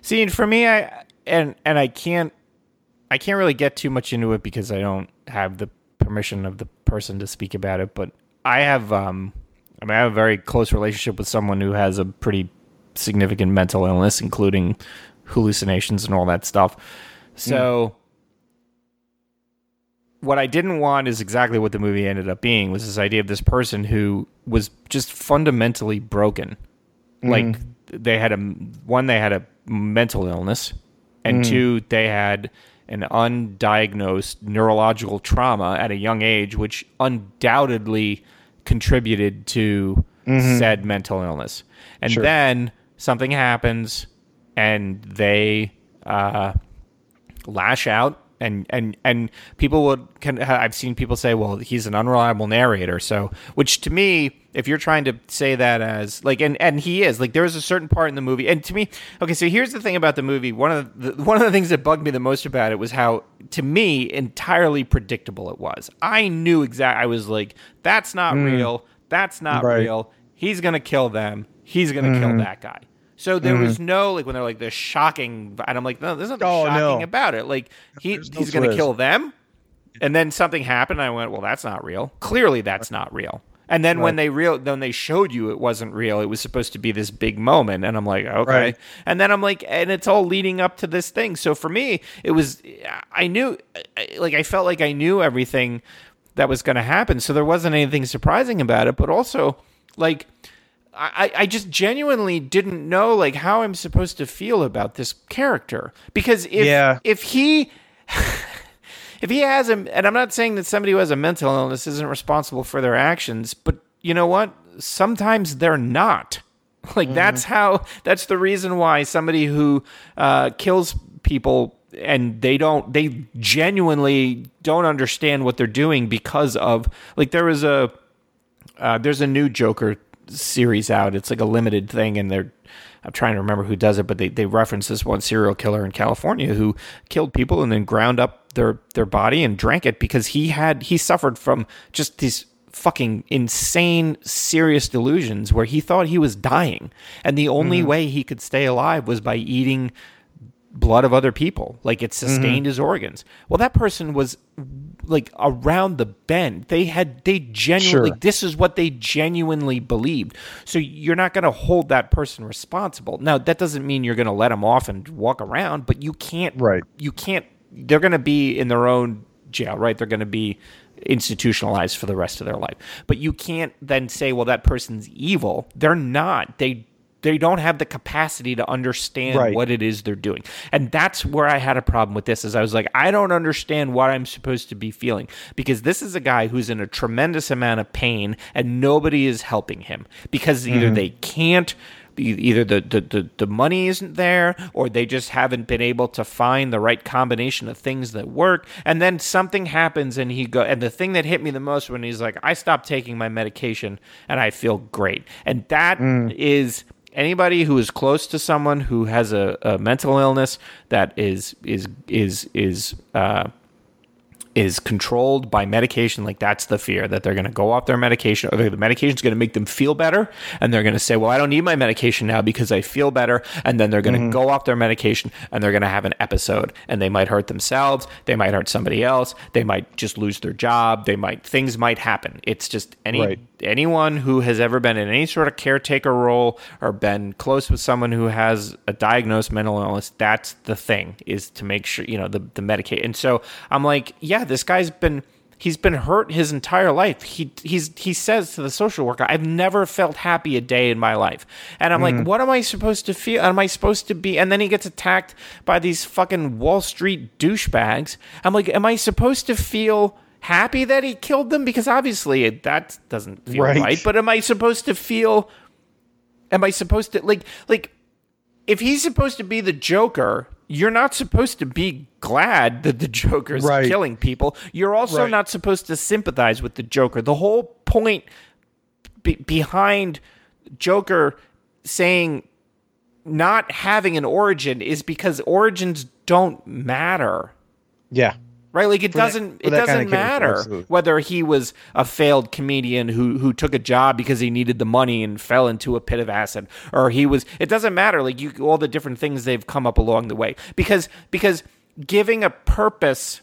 See, and for me, I and and I can't I can't really get too much into it because I don't have the permission of the person to speak about it, but I have um I mean I have a very close relationship with someone who has a pretty significant mental illness, including hallucinations and all that stuff. So what I didn't want is exactly what the movie ended up being was this idea of this person who was just fundamentally broken. Like they had a one they had a mental illness and two they had an undiagnosed neurological trauma at a young age which undoubtedly contributed to said mental illness. And Sure. then something happens and they uh lash out and and and people would can I've seen people say well he's an unreliable narrator. So which to me if you're trying to say that as like and and he is like there is a certain part in the movie and to me okay so here's the thing about the movie. One of the one of the things that bugged me the most about it was how to me entirely predictable it was. I knew exactly I was like that's not mm. real. That's not Right. real. He's gonna kill them. He's gonna kill mm-hmm. that guy so there was mm-hmm. no like when they're like this shocking, and I'm like, no, there's nothing Oh, shocking no. about it. Like he no he's gonna kill them, and then something happened. And I went, well, that's not real. Clearly, that's not real. And then when they real when they showed you it wasn't real, it was supposed to be this big moment, and I'm like, okay. Right. And then I'm like, and it's all leading up to this thing. So for me, it was I knew, like I felt like I knew everything that was going to happen. So there wasn't anything surprising about it, but also like. I, I just genuinely didn't know like how I'm supposed to feel about this character because if Yeah. if he if he has a and I'm not saying that somebody who has a mental illness isn't responsible for their actions, but you know what? Sometimes they're not. Like that's how that's the reason why somebody who uh, kills people and they don't they genuinely don't understand what they're doing because of like there was a uh, there's a new Joker series out. It's like a limited thing, and they're I'm trying to remember who does it, but they, they reference this one serial killer in California who killed people and then ground up their their body and drank it because he had he suffered from just these fucking insane serious delusions where he thought he was dying and the only mm-hmm. way he could stay alive was by eating blood of other people. Like it mm-hmm. sustained his organs. Well that person was like around the bend. They had they genuinely Sure. this is what they genuinely believed. So you're not going to hold that person responsible. Now that doesn't mean you're going to let them off and walk around but you can't Right. you can't they're going to be in their own jail right? They're going to be institutionalized for the rest of their life. But you can't then say well that person's evil. They're not. They they don't have the capacity to understand Right. what it is they're doing. And that's where i had a problem with this is i was like i don't understand what i'm supposed to be feeling because this is a guy who's in a tremendous amount of pain and nobody is helping him because either mm-hmm. they can't either the, the, the, the money isn't there or they just haven't been able to find the right combination of things that work. And then something happens and he go and the thing that hit me the most when he's like i stopped taking my medication and i feel great. And that mm. is anybody who is close to someone who has a, a mental illness that is is is is uh is controlled by medication, like that's the fear that they're going to go off their medication, or the medication is going to make them feel better, and they're going to say, "Well, I don't need my medication now because I feel better," and then they're going to mm-hmm. go off their medication and they're going to have an episode, and they might hurt themselves, they might hurt somebody else, they might just lose their job, they might things might happen. It's just any Right. anyone who has ever been in any sort of caretaker role or been close with someone who has a diagnosed mental illness, that's the thing is to make sure, you know, the, the medicate. And so I'm like, yeah, this guy's been, he's been hurt his entire life. He, he's, he says to the social worker, I've never felt happy a day in my life. And I'm like, mm. what am I supposed to feel? Am I supposed to be? And then he gets attacked by these fucking Wall Street douchebags. I'm like, am I supposed to feel happy that he killed them? Because obviously it, that doesn't feel Right. right. But am I supposed to feel? Am I supposed to like like? If he's supposed to be the Joker, you're not supposed to be glad that the Joker's Right. killing people. You're also Right. not supposed to sympathize with the Joker. The whole point be- behind Joker saying not having an origin is because origins don't matter Yeah. Right? Like it doesn't for it doesn't kind of matter absolutely. whether he was a failed comedian who who took a job because he needed the money and fell into a pit of acid or he was it doesn't matter. Like you all the different things they've come up along the way. Because because giving a purpose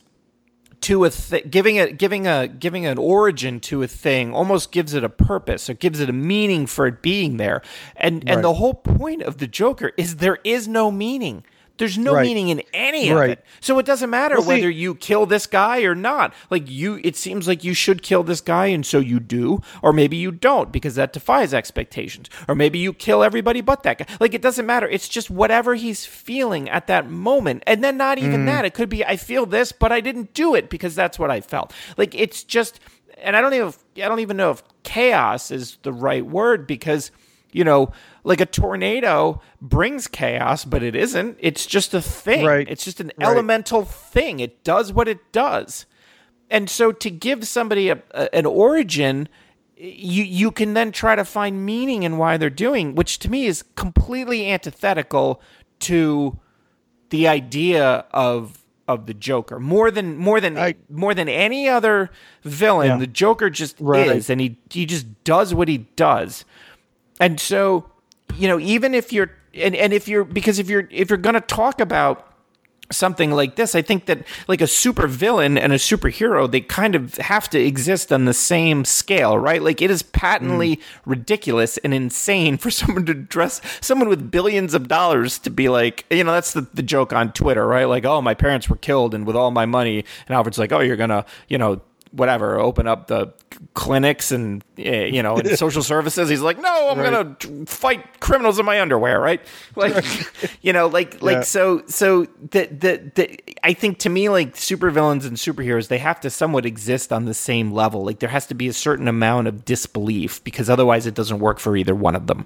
to a th- giving it giving a giving an origin to a thing almost gives it a purpose. Or gives it a meaning for it being there. And Right. and the whole point of the joker is there is no meaning there's no Right. meaning in any of Right. it. So it doesn't matter Well, see- whether you kill this guy or not. Like you it seems like you should kill this guy and so you do or maybe you don't because that defies expectations. Or maybe you kill everybody but that guy. Like it doesn't matter. It's just whatever he's feeling at that moment. And then not even mm. that. It could be i feel this but i didn't do it because that's what i felt. Like it's just and i don't even i don't even know if chaos is the right word because you know like a tornado brings chaos but it isn't it's just a thing Right. it's just an Right. elemental thing it does what it does and so to give somebody a, a, an origin you you can then try to find meaning in why they're doing which to me is completely antithetical to the idea of of the joker more than more than I- more than any other villain Yeah. the joker just Right. is and he he just does what he does and so you know even if you're and, and if you're because if you're if you're going to talk about something like this i think that like a super villain and a superhero they kind of have to exist on the same scale right? Like it is patently mm. ridiculous and insane for someone to dress someone with billions of dollars to be like you know that's the, the joke on twitter right? Like oh my parents were killed and with all my money. And alfred's like oh you're gonna you know whatever open up the clinics and eh, you know and social services he's like no i'm Right. gonna fight criminals in my underwear right like you know like like Yeah. so so the, the the i think to me like supervillains and superheroes they have to somewhat exist on the same level like there has to be a certain amount of disbelief because otherwise it doesn't work for either one of them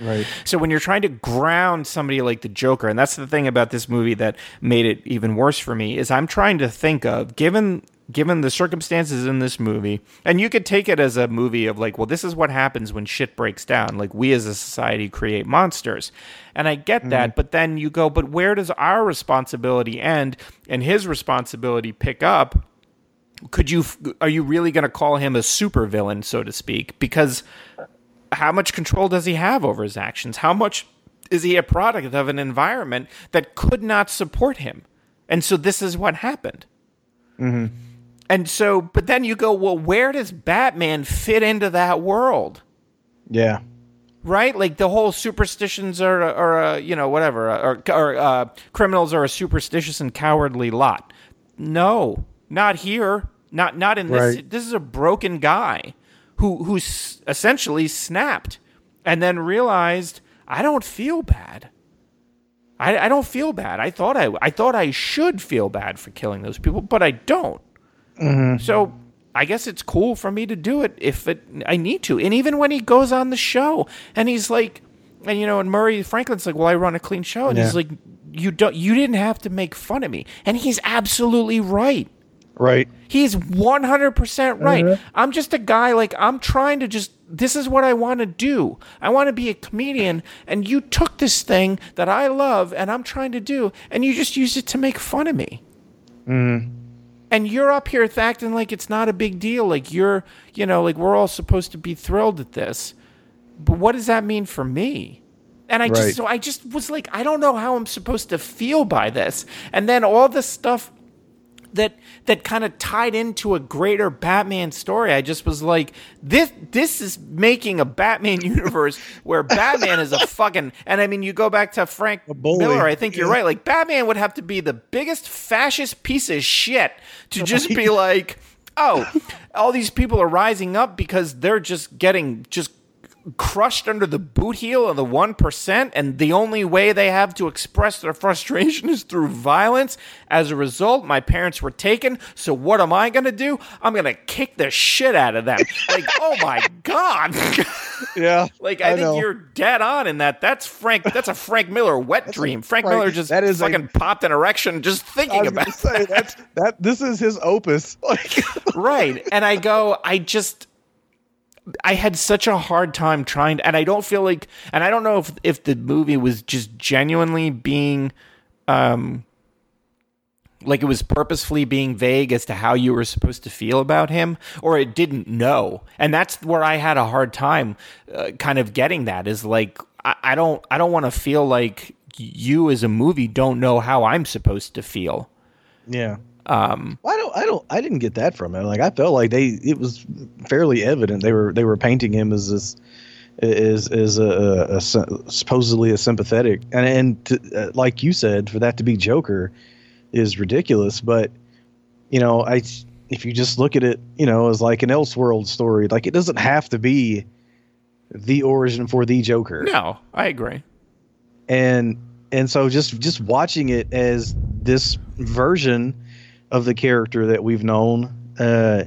Right. so when you're trying to ground somebody like the Joker, and that's the thing about this movie that made it even worse for me, is I'm trying to think of given given the circumstances in this movie, and you could take it as a movie of like, well, this is what happens when shit breaks down. Like we as a society create monsters. And I get that, mm-hmm. but then you go, but where does our responsibility end and his responsibility pick up? could you are you really going to call him a supervillain so to speak because how much control does he have over his actions how much is he a product of an environment that could not support him and so this is what happened mm-hmm. And so but then you go well where does batman fit into that world Yeah. right? Like the whole superstitions are, are uh, you know, whatever, or, or uh, criminals are a superstitious and cowardly lot. No, not here. Not not in this. Right. This is a broken guy who who's essentially snapped and then realized I don't feel bad. I, I don't feel bad. I thought I I thought I should feel bad for killing those people, but I don't. So I guess it's cool for me to do it if it I need to. And even when he goes on the show and he's like, and you know, and Murray Franklin's like, "Well, I run a clean show," and he's like, "You don't, you didn't have to make fun of me," and he's absolutely right. Right. He's 100% right. Mm-hmm. I'm just a guy, like, I'm trying to just, this is what I want to do. I want to be a comedian, and you took this thing that I love and I'm trying to do, and you just used it to make fun of me. And you're up here acting like it's not a big deal. Like, you're, you know, like, we're all supposed to be thrilled at this. But what does that mean for me? And I Right. just, so I just was like, I don't know how I'm supposed to feel by this. And then all this stuff that that kind of tied into a greater Batman story. I just was like, this this is making a Batman universe where Batman is a fucking and I mean you go back to Frank. Miller, I think you're right. Like Batman would have to be the biggest fascist piece of shit to just be like, oh, all these people are rising up because they're just getting just crushed under the boot heel of the 1%, and the only way they have to express their frustration is through violence. As a result, my parents were taken, so what am I going to do? I'm going to kick the shit out of them. Like, oh my God. Yeah. like, I, think know. you're dead on in that. That's Frank, that's a Frank Miller wet dream. Frank Frank- Miller just that is fucking popped an erection just I thinking about say that's that. This is his opus. Like, right and i go i just i had such a hard time trying and i don't feel like and i don't know if if the movie was just genuinely being um like it was purposefully being vague as to how you were supposed to feel about him or it didn't know and that's where i had a hard time uh, kind of getting that is like i, I don't i don't want to feel like you as a movie don't know how i'm supposed to feel yeah. Um. I don't. I don't, I didn't get that from it. Like I felt like they, it was fairly evident they were they were painting him as this, is is a, a, a supposedly a sympathetic, and and to, uh, like you said, for that to be Joker, is ridiculous. But you know, I if you just look at it, you know, as like an Elseworld story, like it doesn't have to be the origin for the Joker. No, I agree. And and so just just watching it as this version of the character that we've known, uh,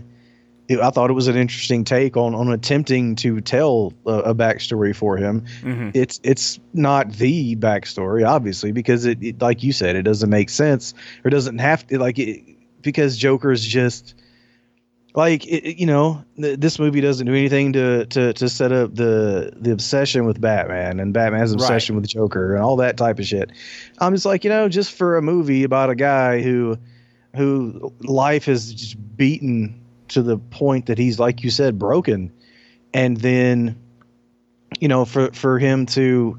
it, I thought it was an interesting take on on attempting to tell a, a backstory for him. Mm-hmm. It's it's not the backstory, obviously, because it, it, like you said, it doesn't make sense or doesn't have to like it because Joker's just like it, you know th- this movie doesn't do anything to, to to set up the the obsession with Batman and Batman's obsession right. with Joker and all that type of shit. I'm just like you know just for a movie about a guy who who life has just beaten to the point that he's like you said broken and then you know for for him to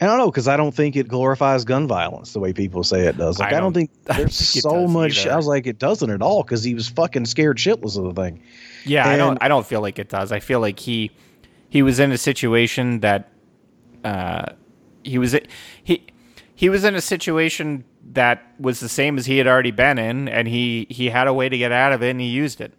I don't know because I don't think it glorifies gun violence the way people say it does. Like I don't, I don't think there's so much. Either. I was like, it doesn't at all because he was fucking scared shitless of the thing. Yeah, and, I don't. I don't feel like it does. I feel like he he was in a situation that uh, he was he he was in a situation that was the same as he had already been in, and he he had a way to get out of it, and he used it.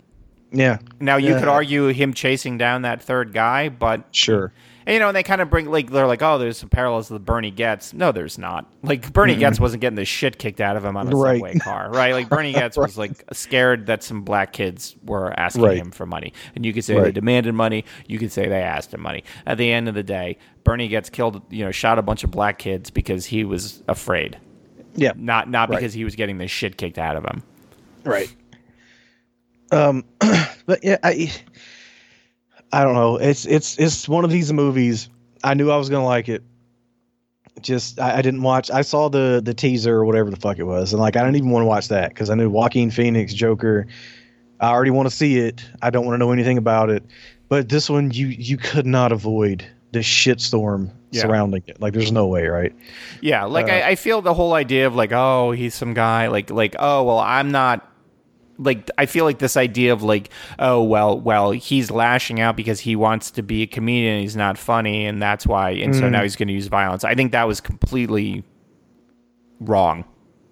Yeah. Now you yeah. could argue him chasing down that third guy, but sure and, you know, and they kind of bring like they're like, oh, there's some parallels to the Bernie Goetz. No, there's not. Like Bernie mm-hmm. Goetz wasn't getting the shit kicked out of him on a right. subway car, right? Like Bernie Goetz right. was like scared that some black kids were asking right. him for money, and you could say they demanded money. You could say they asked him money. At the end of the day, Bernie Goetz killed, you know, shot a bunch of black kids because he was afraid. Yeah, not not because he was getting the shit kicked out of him. Right. Um, but yeah, I I don't know. It's it's it's one of these movies. I knew I was gonna like it. Just I, I, didn't watch. I saw the the teaser or whatever the fuck it was, and like I didn't even want to watch that because I knew Joaquin Phoenix Joker. I already want to see it. I don't want to know anything about it. But this one, you you could not avoid the shitstorm yeah. surrounding it. Like, there's no way, right? Yeah, like uh, I, I feel the whole idea of like, oh, he's some guy. Like, like, oh, well, I'm not like I feel like this idea of like oh well well he's lashing out because he wants to be a comedian he's not funny and that's why and mm. so now he's going to use violence. I think that was completely wrong.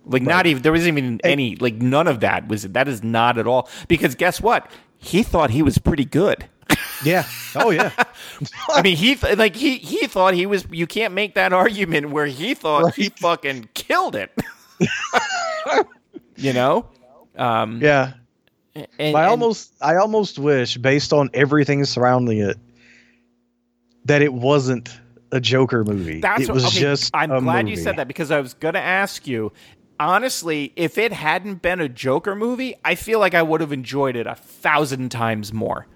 Like right. not even there wasn't even any like none of that was that is not at all because guess what he thought he was pretty good. Yeah. Oh yeah. I mean, he th- like he he thought he was. You can't make that argument where he thought right. he fucking killed it. you know. Um, yeah. And, I almost, I almost wish, based on everything surrounding it, that it wasn't a Joker movie. That's it was okay, just. I'm glad movie. you said that because I was going to ask you. Honestly, if it hadn't been a Joker movie, I feel like I would have enjoyed it a thousand times more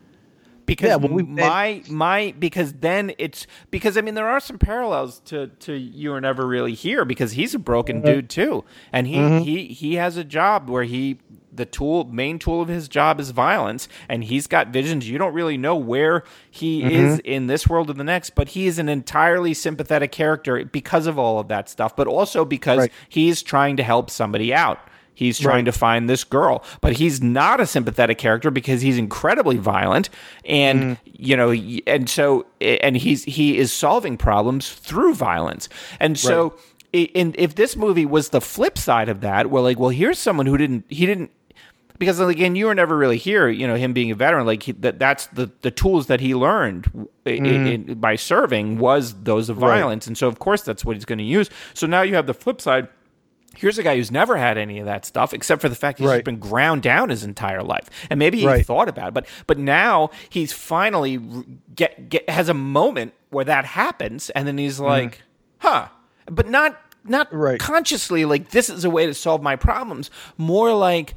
because yeah, well, we, my my because then it's because I mean there are some parallels to to you are never really here because he's a broken mm-hmm. dude too and he mm-hmm. he he has a job where he the tool main tool of his job is violence and he's got visions you don't really know where he mm-hmm. is in this world or the next but he is an entirely sympathetic character because of all of that stuff but also because right. he's trying to help somebody out He's trying right. to find this girl, but he's not a sympathetic character because he's incredibly violent, and mm. you know, and so, and he's he is solving problems through violence, and so. Right. In, if this movie was the flip side of that, where like, well, here's someone who didn't, he didn't, because again, you were never really here. You know, him being a veteran, like he, that, that's the the tools that he learned mm. in, in, by serving was those of violence, right. and so of course that's what he's going to use. So now you have the flip side Here's a guy who's never had any of that stuff, except for the fact he's right. been ground down his entire life, and maybe he right. thought about it, but but now he's finally get get has a moment where that happens, and then he's mm-hmm. like, mm. "Huh," but not not right. consciously like this is a way to solve my problems. More like,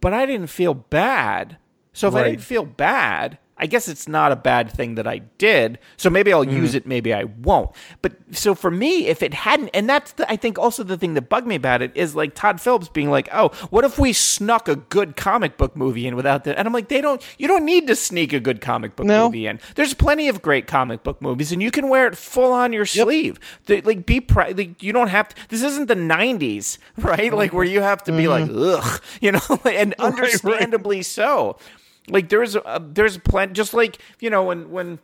but I didn't feel bad, so if I didn't feel bad, I guess it's not a bad thing that I did. So maybe I'll use Mm-hmm. it, maybe I won't. But so for me, if it hadn't, and that's the, I think also the thing that bugged me about it is like Todd Phillips being like, "Oh, what if we snuck a good comic book movie in without that?" And I'm like, they don't. You don't need to sneak a good comic book No. movie in. There's plenty of great comic book movies, and you can wear it full on your sleeve. The- like be pri- like you don't have to. This isn't the '90s, right? Like where you have to be like, ugh, you know, and understandably so. Like there's a, there's plenty, just like you know when when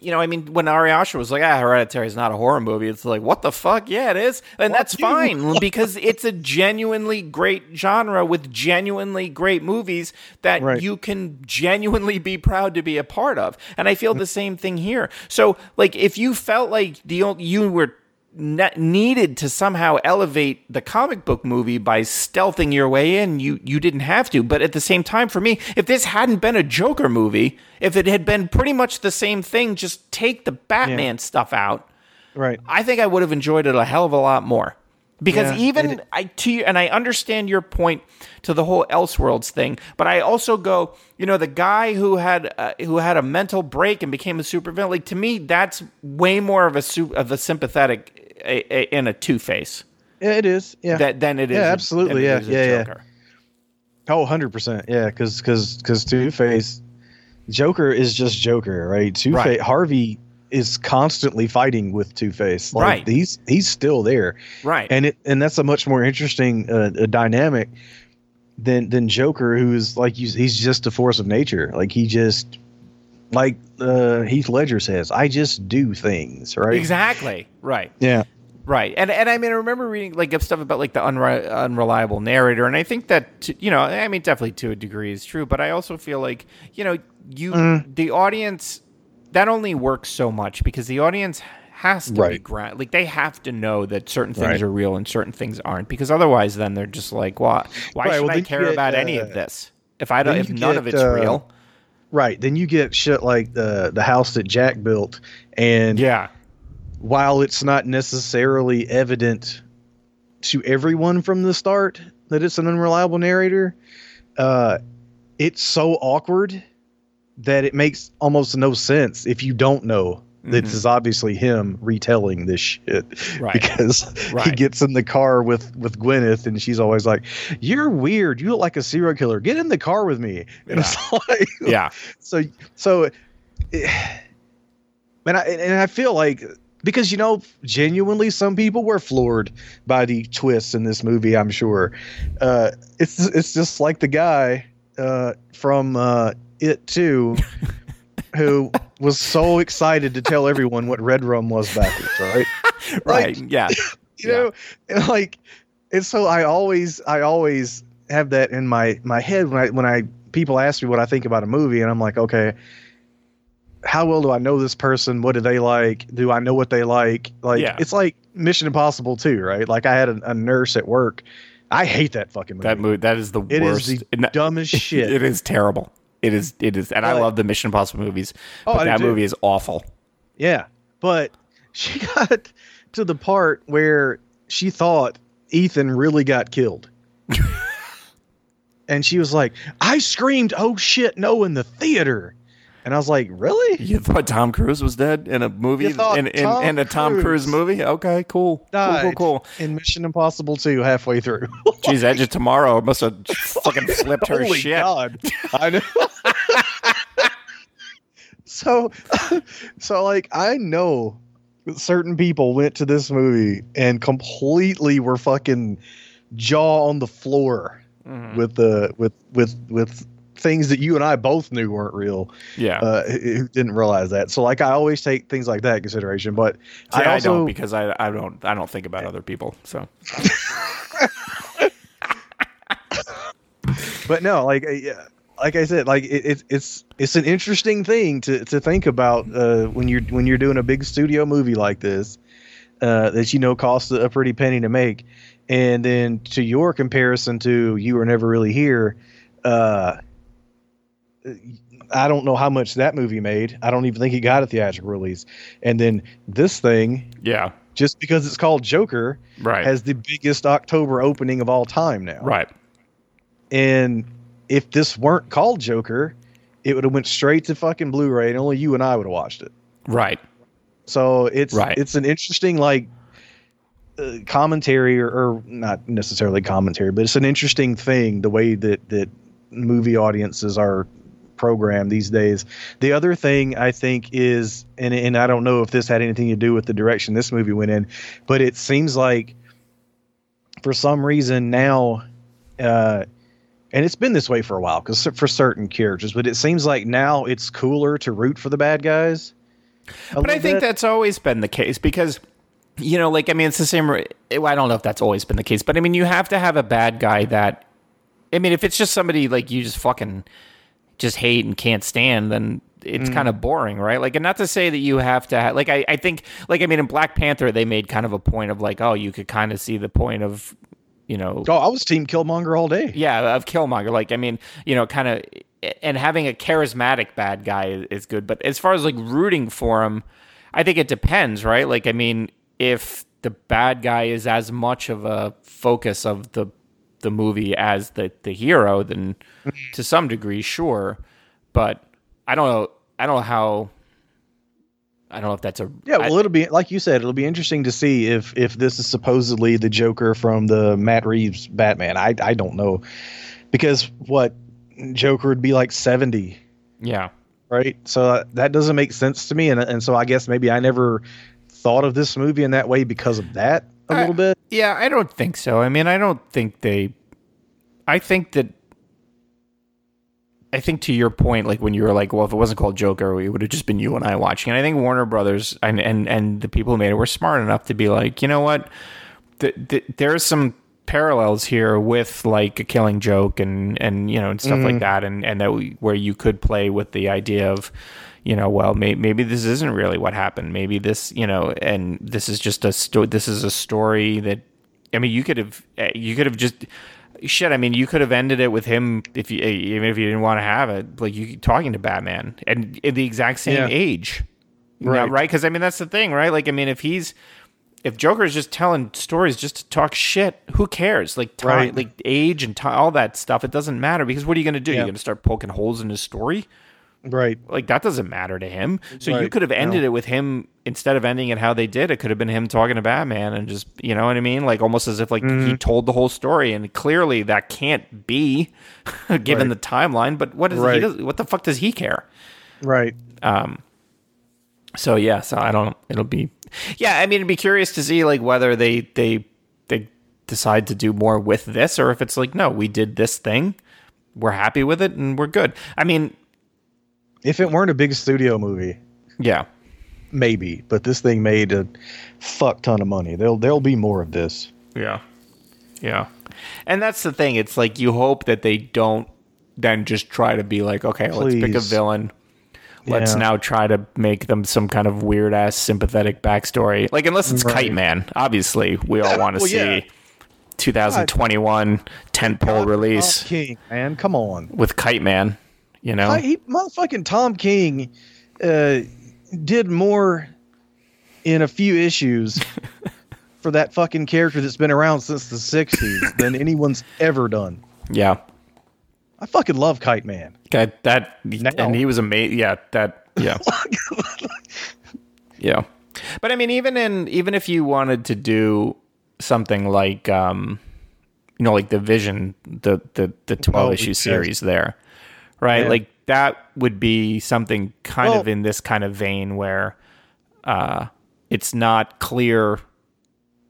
you know, I mean, when Ari Aster was like, ah, Hereditary is not a horror movie, it's like, what the fuck? Yeah, it is. And that's you. fine because it's a genuinely great genre with genuinely great movies that Right. you can genuinely be proud to be a part of. And I feel the same thing here. So, like, if you felt like the ol- you were ne- needed to somehow elevate the comic book movie by stealthing your way in, you you didn't have to. But at the same time, for me, if this hadn't been a Joker movie, if it had been pretty much the same thing, just take the Batman stuff out. Right. I think I would have enjoyed it a hell of a lot more. Because Yeah, even it- I to you, and I understand your point to the whole Elseworlds thing, but I also go, you know, the guy who had uh, who had a mental break and became a supervillain. Like to me, that's way more of a of a sympathetic a, a, in a Two Face Yeah, it is. Yeah. that than it is. Yeah, absolutely. Yeah, a yeah, yeah. Joker. Oh, 100%. Yeah, cuz cuz cuz Two-Face Joker is just Joker, right? Two-Face Right. Harvey is constantly fighting with Two-Face. Like, Right. He's he's still there. Right. And it and that's a much more interesting uh, a dynamic than than Joker who's like he's just a force of nature. Like he just like uh, Heath Ledger says, I just do things, right? exactly. Right. Yeah. Right, and and I mean, I remember reading like stuff about like the unre- unreliable narrator, and I think that to, you know, I mean, definitely to a degree is true, but I also feel like you know, you Mm. the audience that only works so much because the audience has to be Right. ground, like they have to know that certain things Right. are real and certain things aren't, because otherwise, then they're just like, why? Why Right, should well, I care get, about any uh, of this if I don't? If none of it's uh, real, Right. Then you get shit like the the house that Jack built and yeah, while it's not necessarily evident to everyone from the start that it's an unreliable narrator, uh, it's so awkward that it makes almost no sense if you don't know that Mhm. this is obviously him retelling this shit. Right. because he gets in the car with with Gwyneth and she's always like you're weird. You look like a serial killer. Get in the car with me. And it's like yeah, so so eh, and I and I feel like because you know genuinely some people were floored by the twists in this movie I'm sure. Uh it's it's just like the guy uh from uh it too who was so excited to tell everyone what red rum was backwards right? Right, yeah, you know and like and so i always i always have that in my my head when i when i people ask me what i think about a movie and i'm like okay how well do i know this person what do they like do i know what they like like Yeah. it's like mission impossible too right like i had a, a nurse at work i hate that fucking movie that movie that is the It is worst. the dumbest shit It is terrible. It is. It is, and I love the Mission Impossible movies. Oh, but do that too. movie is awful. Yeah, but she got to the part where she thought Ethan really got killed. and she was like, I screamed, oh shit, no, in the theater. And I was like, really? You thought Tom Cruise was dead in a movie, in, in, in a Tom Cruise Cruise movie? Okay, cool, cool, Died cool, cool. In Mission Impossible 2, halfway through. Jeez, Edge of Tomorrow must have fucking flipped her Holy shit. God. I know. so, so like, I know certain people went to this movie and completely were fucking jaw on the floor Mhm. with the with with with things that you and I both knew weren't real. Yeah, Uh, who didn't realize that. So, like, I always take things like that in consideration. But See, I, I also don't because I, I don't I don't think about other people. So but no, like yeah, like I said, like it, it's it's it's an interesting thing to to think about uh, when you're when you're doing a big studio movie like this uh, that you know costs a pretty penny to make, and then to your comparison to you were never really here. Uh, I don't know how much that movie made. I don't even think he got a theatrical release. And then this thing, yeah, just because it's called Joker, right, has the biggest October opening of all time now. right, And if this weren't called Joker, it would have went straight to fucking Blu-ray, and only you and I would have watched it. Right. So it's Right. it's an interesting like uh, commentary or, or not necessarily commentary, but it's an interesting thing the way that that movie audiences are programmed these days. The other thing I think is, and and I don't know if this had anything to do with the direction this movie went in, but it seems like for some reason now. Uh, and it's been this way for a while because for certain characters, but it seems like now it's cooler to root for the bad guys. But I think bit. that's always been the case because, you know, like, I mean, it's the same. I don't know if that's always been the case, but I mean, you have to have a bad guy that, I mean, if it's just somebody like you just fucking just hate and can't stand, then it's Mm. kind of boring, right? Like, and not to say that you have to have, like, I, I think, like, I mean, in Black Panther, they made kind of a point of like, oh, you could kind of see the point of, you know, Oh, I was Team Killmonger all day. yeah, of Killmonger. Like, I mean, you know, kind of, and having a charismatic bad guy is, is good. But as far as like rooting for him, I think it depends, right? Like, I mean, if the bad guy is as much of a focus of the the movie as the the hero, then to some degree, sure. But I don't know. I don't know how. I don't know if that's a Yeah, I- well, it'll be like you said. It'll be interesting to see if if this is supposedly the Joker from the Matt Reeves Batman. I I don't know because what Joker would be like seventy, yeah. right? So uh, that doesn't make sense to me, and and so I guess maybe I never thought of this movie in that way because of that a I- little uh, bit. Yeah, I don't think so. I mean, I don't think they. I think that. I think to your point, like when you were like, well, if it wasn't called Joker, it would have just been you and I watching. And I think Warner Brothers and and, and the people who made it were smart enough to be like, you know what, th- th- there are some parallels here with like a Killing Joke and and you know and stuff like mm. that, and and that we, where you could play with the idea of. You know, well, may, maybe this isn't really what happened. Maybe this, you know, and this is just a sto- This is a story that I mean, you could have eh, you could have just shit. I mean, you could have ended it with him if you eh, even if you didn't want to have it, like you talking to Batman and in the exact same Yeah. age, Right. right? Because I mean, that's the thing, right? Like, I mean, if he's if Joker is just telling stories just to talk shit, who cares? Like time, Right. like age and ti all that stuff, it doesn't matter because what are you going to do? Yeah. You're going to start poking holes in his story? Right. Like that doesn't matter to him. So you could have ended No. it with him instead of ending it how they did. It could have been him talking to Batman and just you know what I mean, like almost as if like Mm-hmm. he told the whole story. And clearly that can't be given Right. the timeline. But what is he? Does, what the fuck does he care? Right. Um. So yeah, so I don't. It'll be yeah. I mean, it'd be curious to see like whether they they they decide to do more with this or if it's like no, we did this thing, we're happy with it and we're good. I mean, If it weren't a big studio movie, yeah. maybe, but this thing made a fuck ton of money. There'll there'll be more of this. Yeah. Yeah. And that's the thing. It's like you hope that they don't then just try to be like, okay, let's pick a villain. Let's Yeah. now try to make them some kind of weird ass sympathetic backstory. Like, unless it's Right. Kite Man. Obviously, we all want to well, see yeah. 2021 tentpole release Tom King, man, come on. with Kite Man. You know? I, he, motherfucking Tom King uh, did more in a few issues for that fucking character that's been around since the 60s than anyone's ever done. yeah. I fucking love Kite Man. That, that Now. and he was amazing. Yeah. That, yeah. Yeah. But I mean, even in even if you wanted to do something like um you know, like the Vision, the the the twelve Oh, issue series there. Right? Yeah. Like that would be something kind of in this kind of vein where uh it's not clear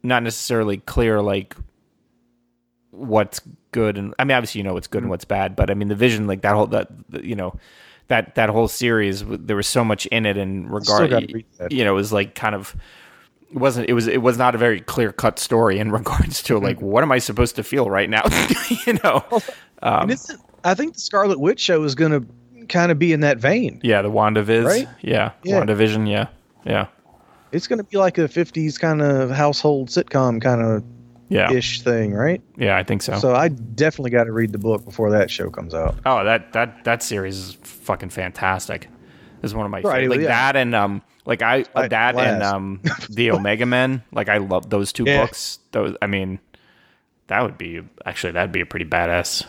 not necessarily clear like what's good and I mean obviously you know what's good Mm-hmm. and what's bad, but I mean the vision like that whole that you know that that whole series there was so much in it in regard gotta read that. you know it was like kind of it wasn't it was it was not a very clear cut story in regards to like Mm-hmm. what am I supposed to feel right now you know um, and it's, I think the Scarlet Witch show is going to kind of be in that vein. yeah the WandaViz Right? yeah, Yeah. WandaVision yeah yeah It's going to be like a 50s kind of household sitcom kind of yeah ish thing, right? yeah I think so. So I definitely got to read the book before that show comes out. Oh, that that that series is fucking fantastic. It's one of my Right, favorite. Like yeah. that and um, like I I that and um, the Omega Men. Like I love those two Yeah. books. Those, I mean, that would be actually that'd be a pretty badass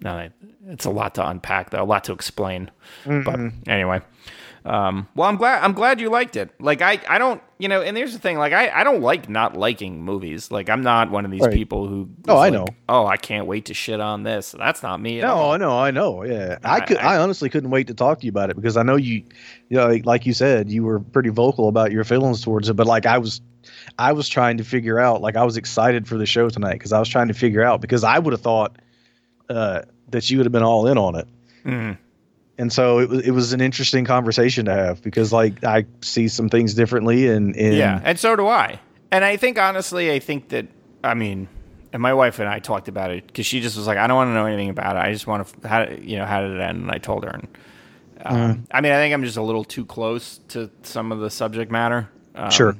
no, it's a lot to unpack, though, a lot to explain. But anyway, um, well, I'm glad I'm glad you liked it. Like I, I don't, you know, and here's the thing, like I, I don't like not liking movies. Like I'm not one of these Right. people who. Oh, I like, know. Oh, I can't wait to shit on this. That's not me. No, all. I know, I know. Yeah, I, I- could. I- I, honestly couldn't wait to talk to you about it because I know you, you know, like, like you said, you were pretty vocal about your feelings towards it. But like I was, I was trying to figure out. Like I was excited for the show tonight because I was trying to figure out because I would have thought uh, that you would have been all in on it. Mhm. And so it was it was an interesting conversation to have because like I see some things differently and, and Yeah, and so do I. And I think honestly, I think that I mean, and my wife and I talked about it because she just was like, I don't want to know anything about it. I just want to, how, you know, how did it end? And I told her. And um, I mean, I think I'm just a little too close to some of the subject matter. Um, Sure.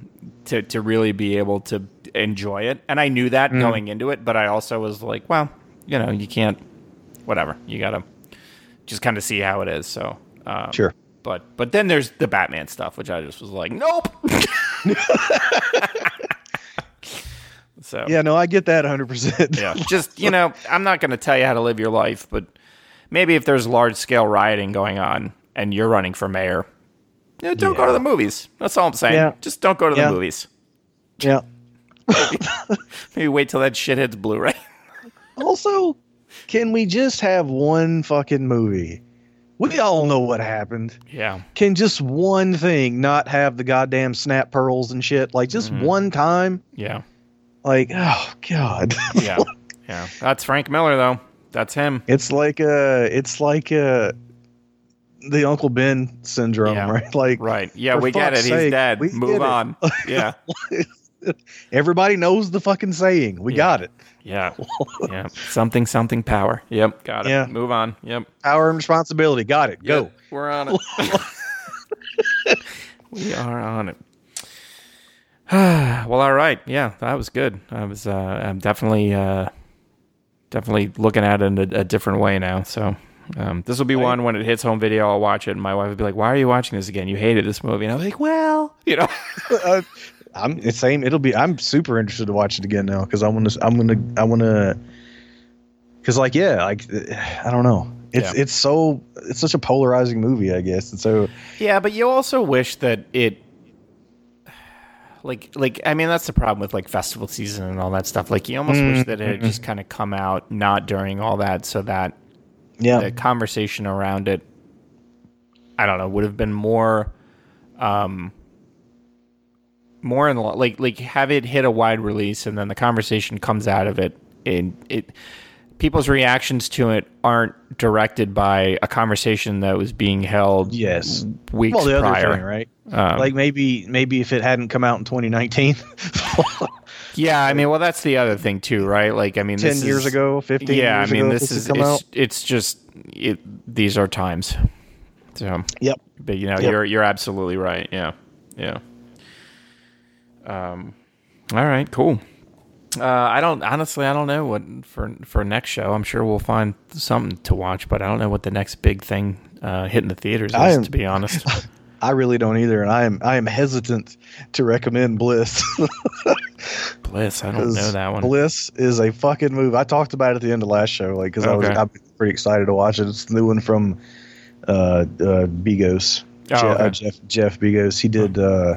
To to really be able to enjoy it, and I knew that going into it, but I also was like, well, you know, you can't, whatever. You gotta just kind of see how it is. So um, Sure. But but then there's the Batman stuff, which I just was like, nope. so yeah no I get that 100 percent yeah, just you know, I'm not going to tell you how to live your life, but maybe if there's large scale rioting going on and you're running for mayor, you know, don't go to the movies. That's all I'm saying. Yeah. Just don't go to Yeah. the movies. yeah. Maybe wait till that shit hits Blu-ray. Also, can we just have one fucking movie? We all know what happened. yeah, Can just one thing not have the goddamn snap pearls and shit? Like just Mm-hmm. one time? yeah, Like, oh god. yeah, yeah. That's Frank Miller, though. That's him. it's like uh it's like uh the Uncle Ben syndrome, Yeah. right? Like Right. Yeah, we get it. fuck's He's dead. Move get it. on. Yeah. everybody knows the fucking saying. We Yeah. got it. Yeah. Yeah. Something, something power. Yep. Got it. Yeah. Move on. Yep. Power and responsibility. Got it. Go. We're on it. we are on it. well, all right. Yeah, that was good. I was. Uh, I'm definitely, uh, definitely looking at it in a, a different way now. So. Um, this will be one when it hits home video. I'll watch it, and my wife will be like, "Why are you watching this again? You hated this movie." And I'm like, "Well, you know, uh, I'm the same. It'll be. I'm super interested to watch it again now because I want to. I'm gonna. I want to. Because like yeah, like I don't know. It's Yeah. it's so it's such a polarizing movie. I guess and so Yeah, but you also wish that it like like I mean that's the problem with like festival season and all that stuff. Like you almost wish that it had just kind of come out not during all that so that yeah. the conversation around it I don't know, would have been more um more in the like like have it hit a wide release and then the conversation comes out of it and it people's reactions to it aren't directed by a conversation that was being held Yes. weeks well, the prior. other thing, right? Um, like maybe maybe if it hadn't come out in 2019, yeah, I mean, well, that's the other thing too, right? Like, I mean, 10 this years is- ago, 15 Yeah, I mean, this is it's, it's just it, these are times. So, Yep. but you know, Yep. you're you're absolutely right. Yeah, yeah. Um, all right, cool. Uh, I don't honestly, I don't know what for for next show. I'm sure we'll find something to watch, but I don't know what the next big thing uh, hitting the theaters is. Am- to be honest, I really don't either, and I am I am hesitant to recommend Bliss. Bliss. I don't know that one. Bliss is a fucking move. I talked about it at the end of last show, like because I was I'm pretty excited to watch it. It's the new one from uh, uh, Begos, Oh, Je- okay. uh, Jeff Jeff Begos. He did uh,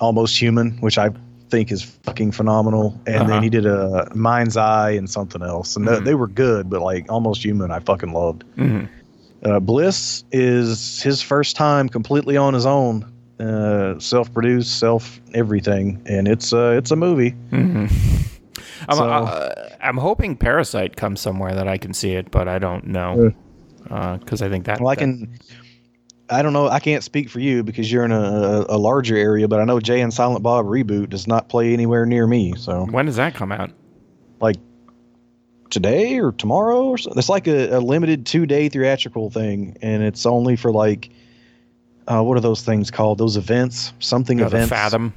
Almost Human, which I think is fucking phenomenal, and Uh-huh. then he did a Mind's Eye and something else, and th- Mhm. they were good, but like Almost Human, I fucking loved. Mhm. Uh, Bliss is his first time completely on his own, uh, self-produced, self everything, and it's uh, it's a movie. I'm, So- uh, I'm hoping Parasite comes somewhere that I can see it, but I don't know because I think that. Well, I that- can. I don't know. I can't speak for you because you're in a, a larger area, but I know Jay and Silent Bob reboot does not play anywhere near me. So, when does that come out? like today or tomorrow or something. It's like a, a limited two day theatrical thing, and it's only for like, uh, what are those things called? Those events, something Oh, events. Fathom.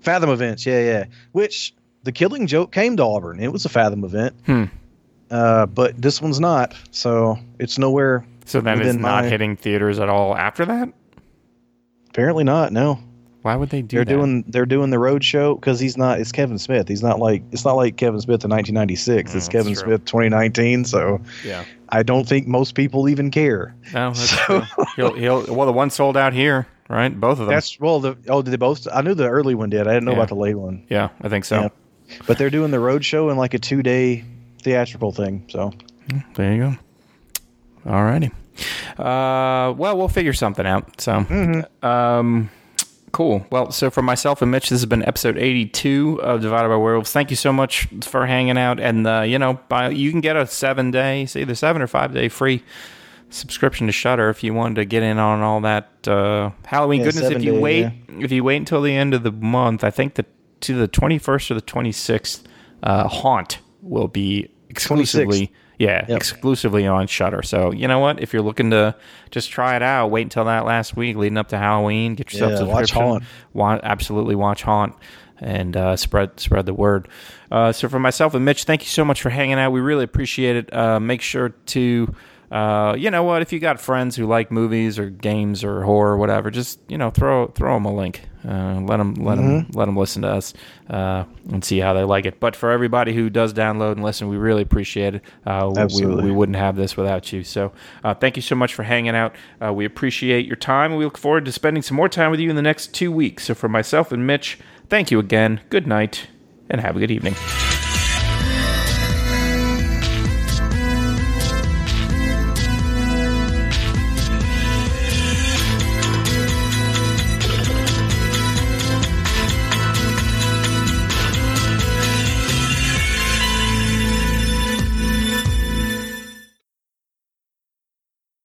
Fathom events. Yeah, yeah. Which the Killing Joke came to Auburn. It was a Fathom event. Hmm. Uh, but this one's not. So it's nowhere. So then it's not my- hitting theaters at all after that. Apparently not. No. Why would they do they're that? doing they're doing the road show because he's not. It's Kevin Smith. He's not like it's not like Kevin Smith in 1996. it's Mm, Kevin true. Smith 2019. So yeah. I don't think most people even care. No, that's So- true. He'll, he'll, well, the one sold out here, right? Both of them. That's well. The oh, did they both? I knew the early one did. I didn't know Yeah. about the late one. yeah, I think so. Yeah. But they're doing the road show and like a two day theatrical thing. So There you go. All righty. Uh, well, we'll figure something out. So, um, cool. Well, so for myself and Mitch, this has been episode 82 of Divided by Werewolves. Thank you so much for hanging out. And, uh, you know, by, you can get a seven day, it's either seven or five day free subscription to Shudder if you wanted to get in on all that uh, Halloween Yeah, goodness. If you wait, yeah. if you wait until the end of the month, I think the to the 21st or the 26th, uh, Haunt will be exclusively. Yeah, Yep. exclusively on Shudder. So you know what? If you're looking to just try it out, wait until that last week leading up to Halloween. Get yourself Yeah, a watch. Haunt. Wa- absolutely watch Haunt and uh, spread spread the word. Uh, so for myself and Mitch, thank you so much for hanging out. We really appreciate it. Uh, make sure to. Uh, you know what? If you got friends who like movies or games or horror or whatever, just you know throw throw them a link. Uh, let them let them let them listen to us uh, and see how they like it. But for everybody who does download and listen, we really appreciate it. Uh, we, Absolutely. we wouldn't have this without you. So uh, thank you so much for hanging out. Uh, we appreciate your time, and we look forward to spending some more time with you in the next two weeks. So for myself and Mitch, thank you again. Good night, and have a good evening.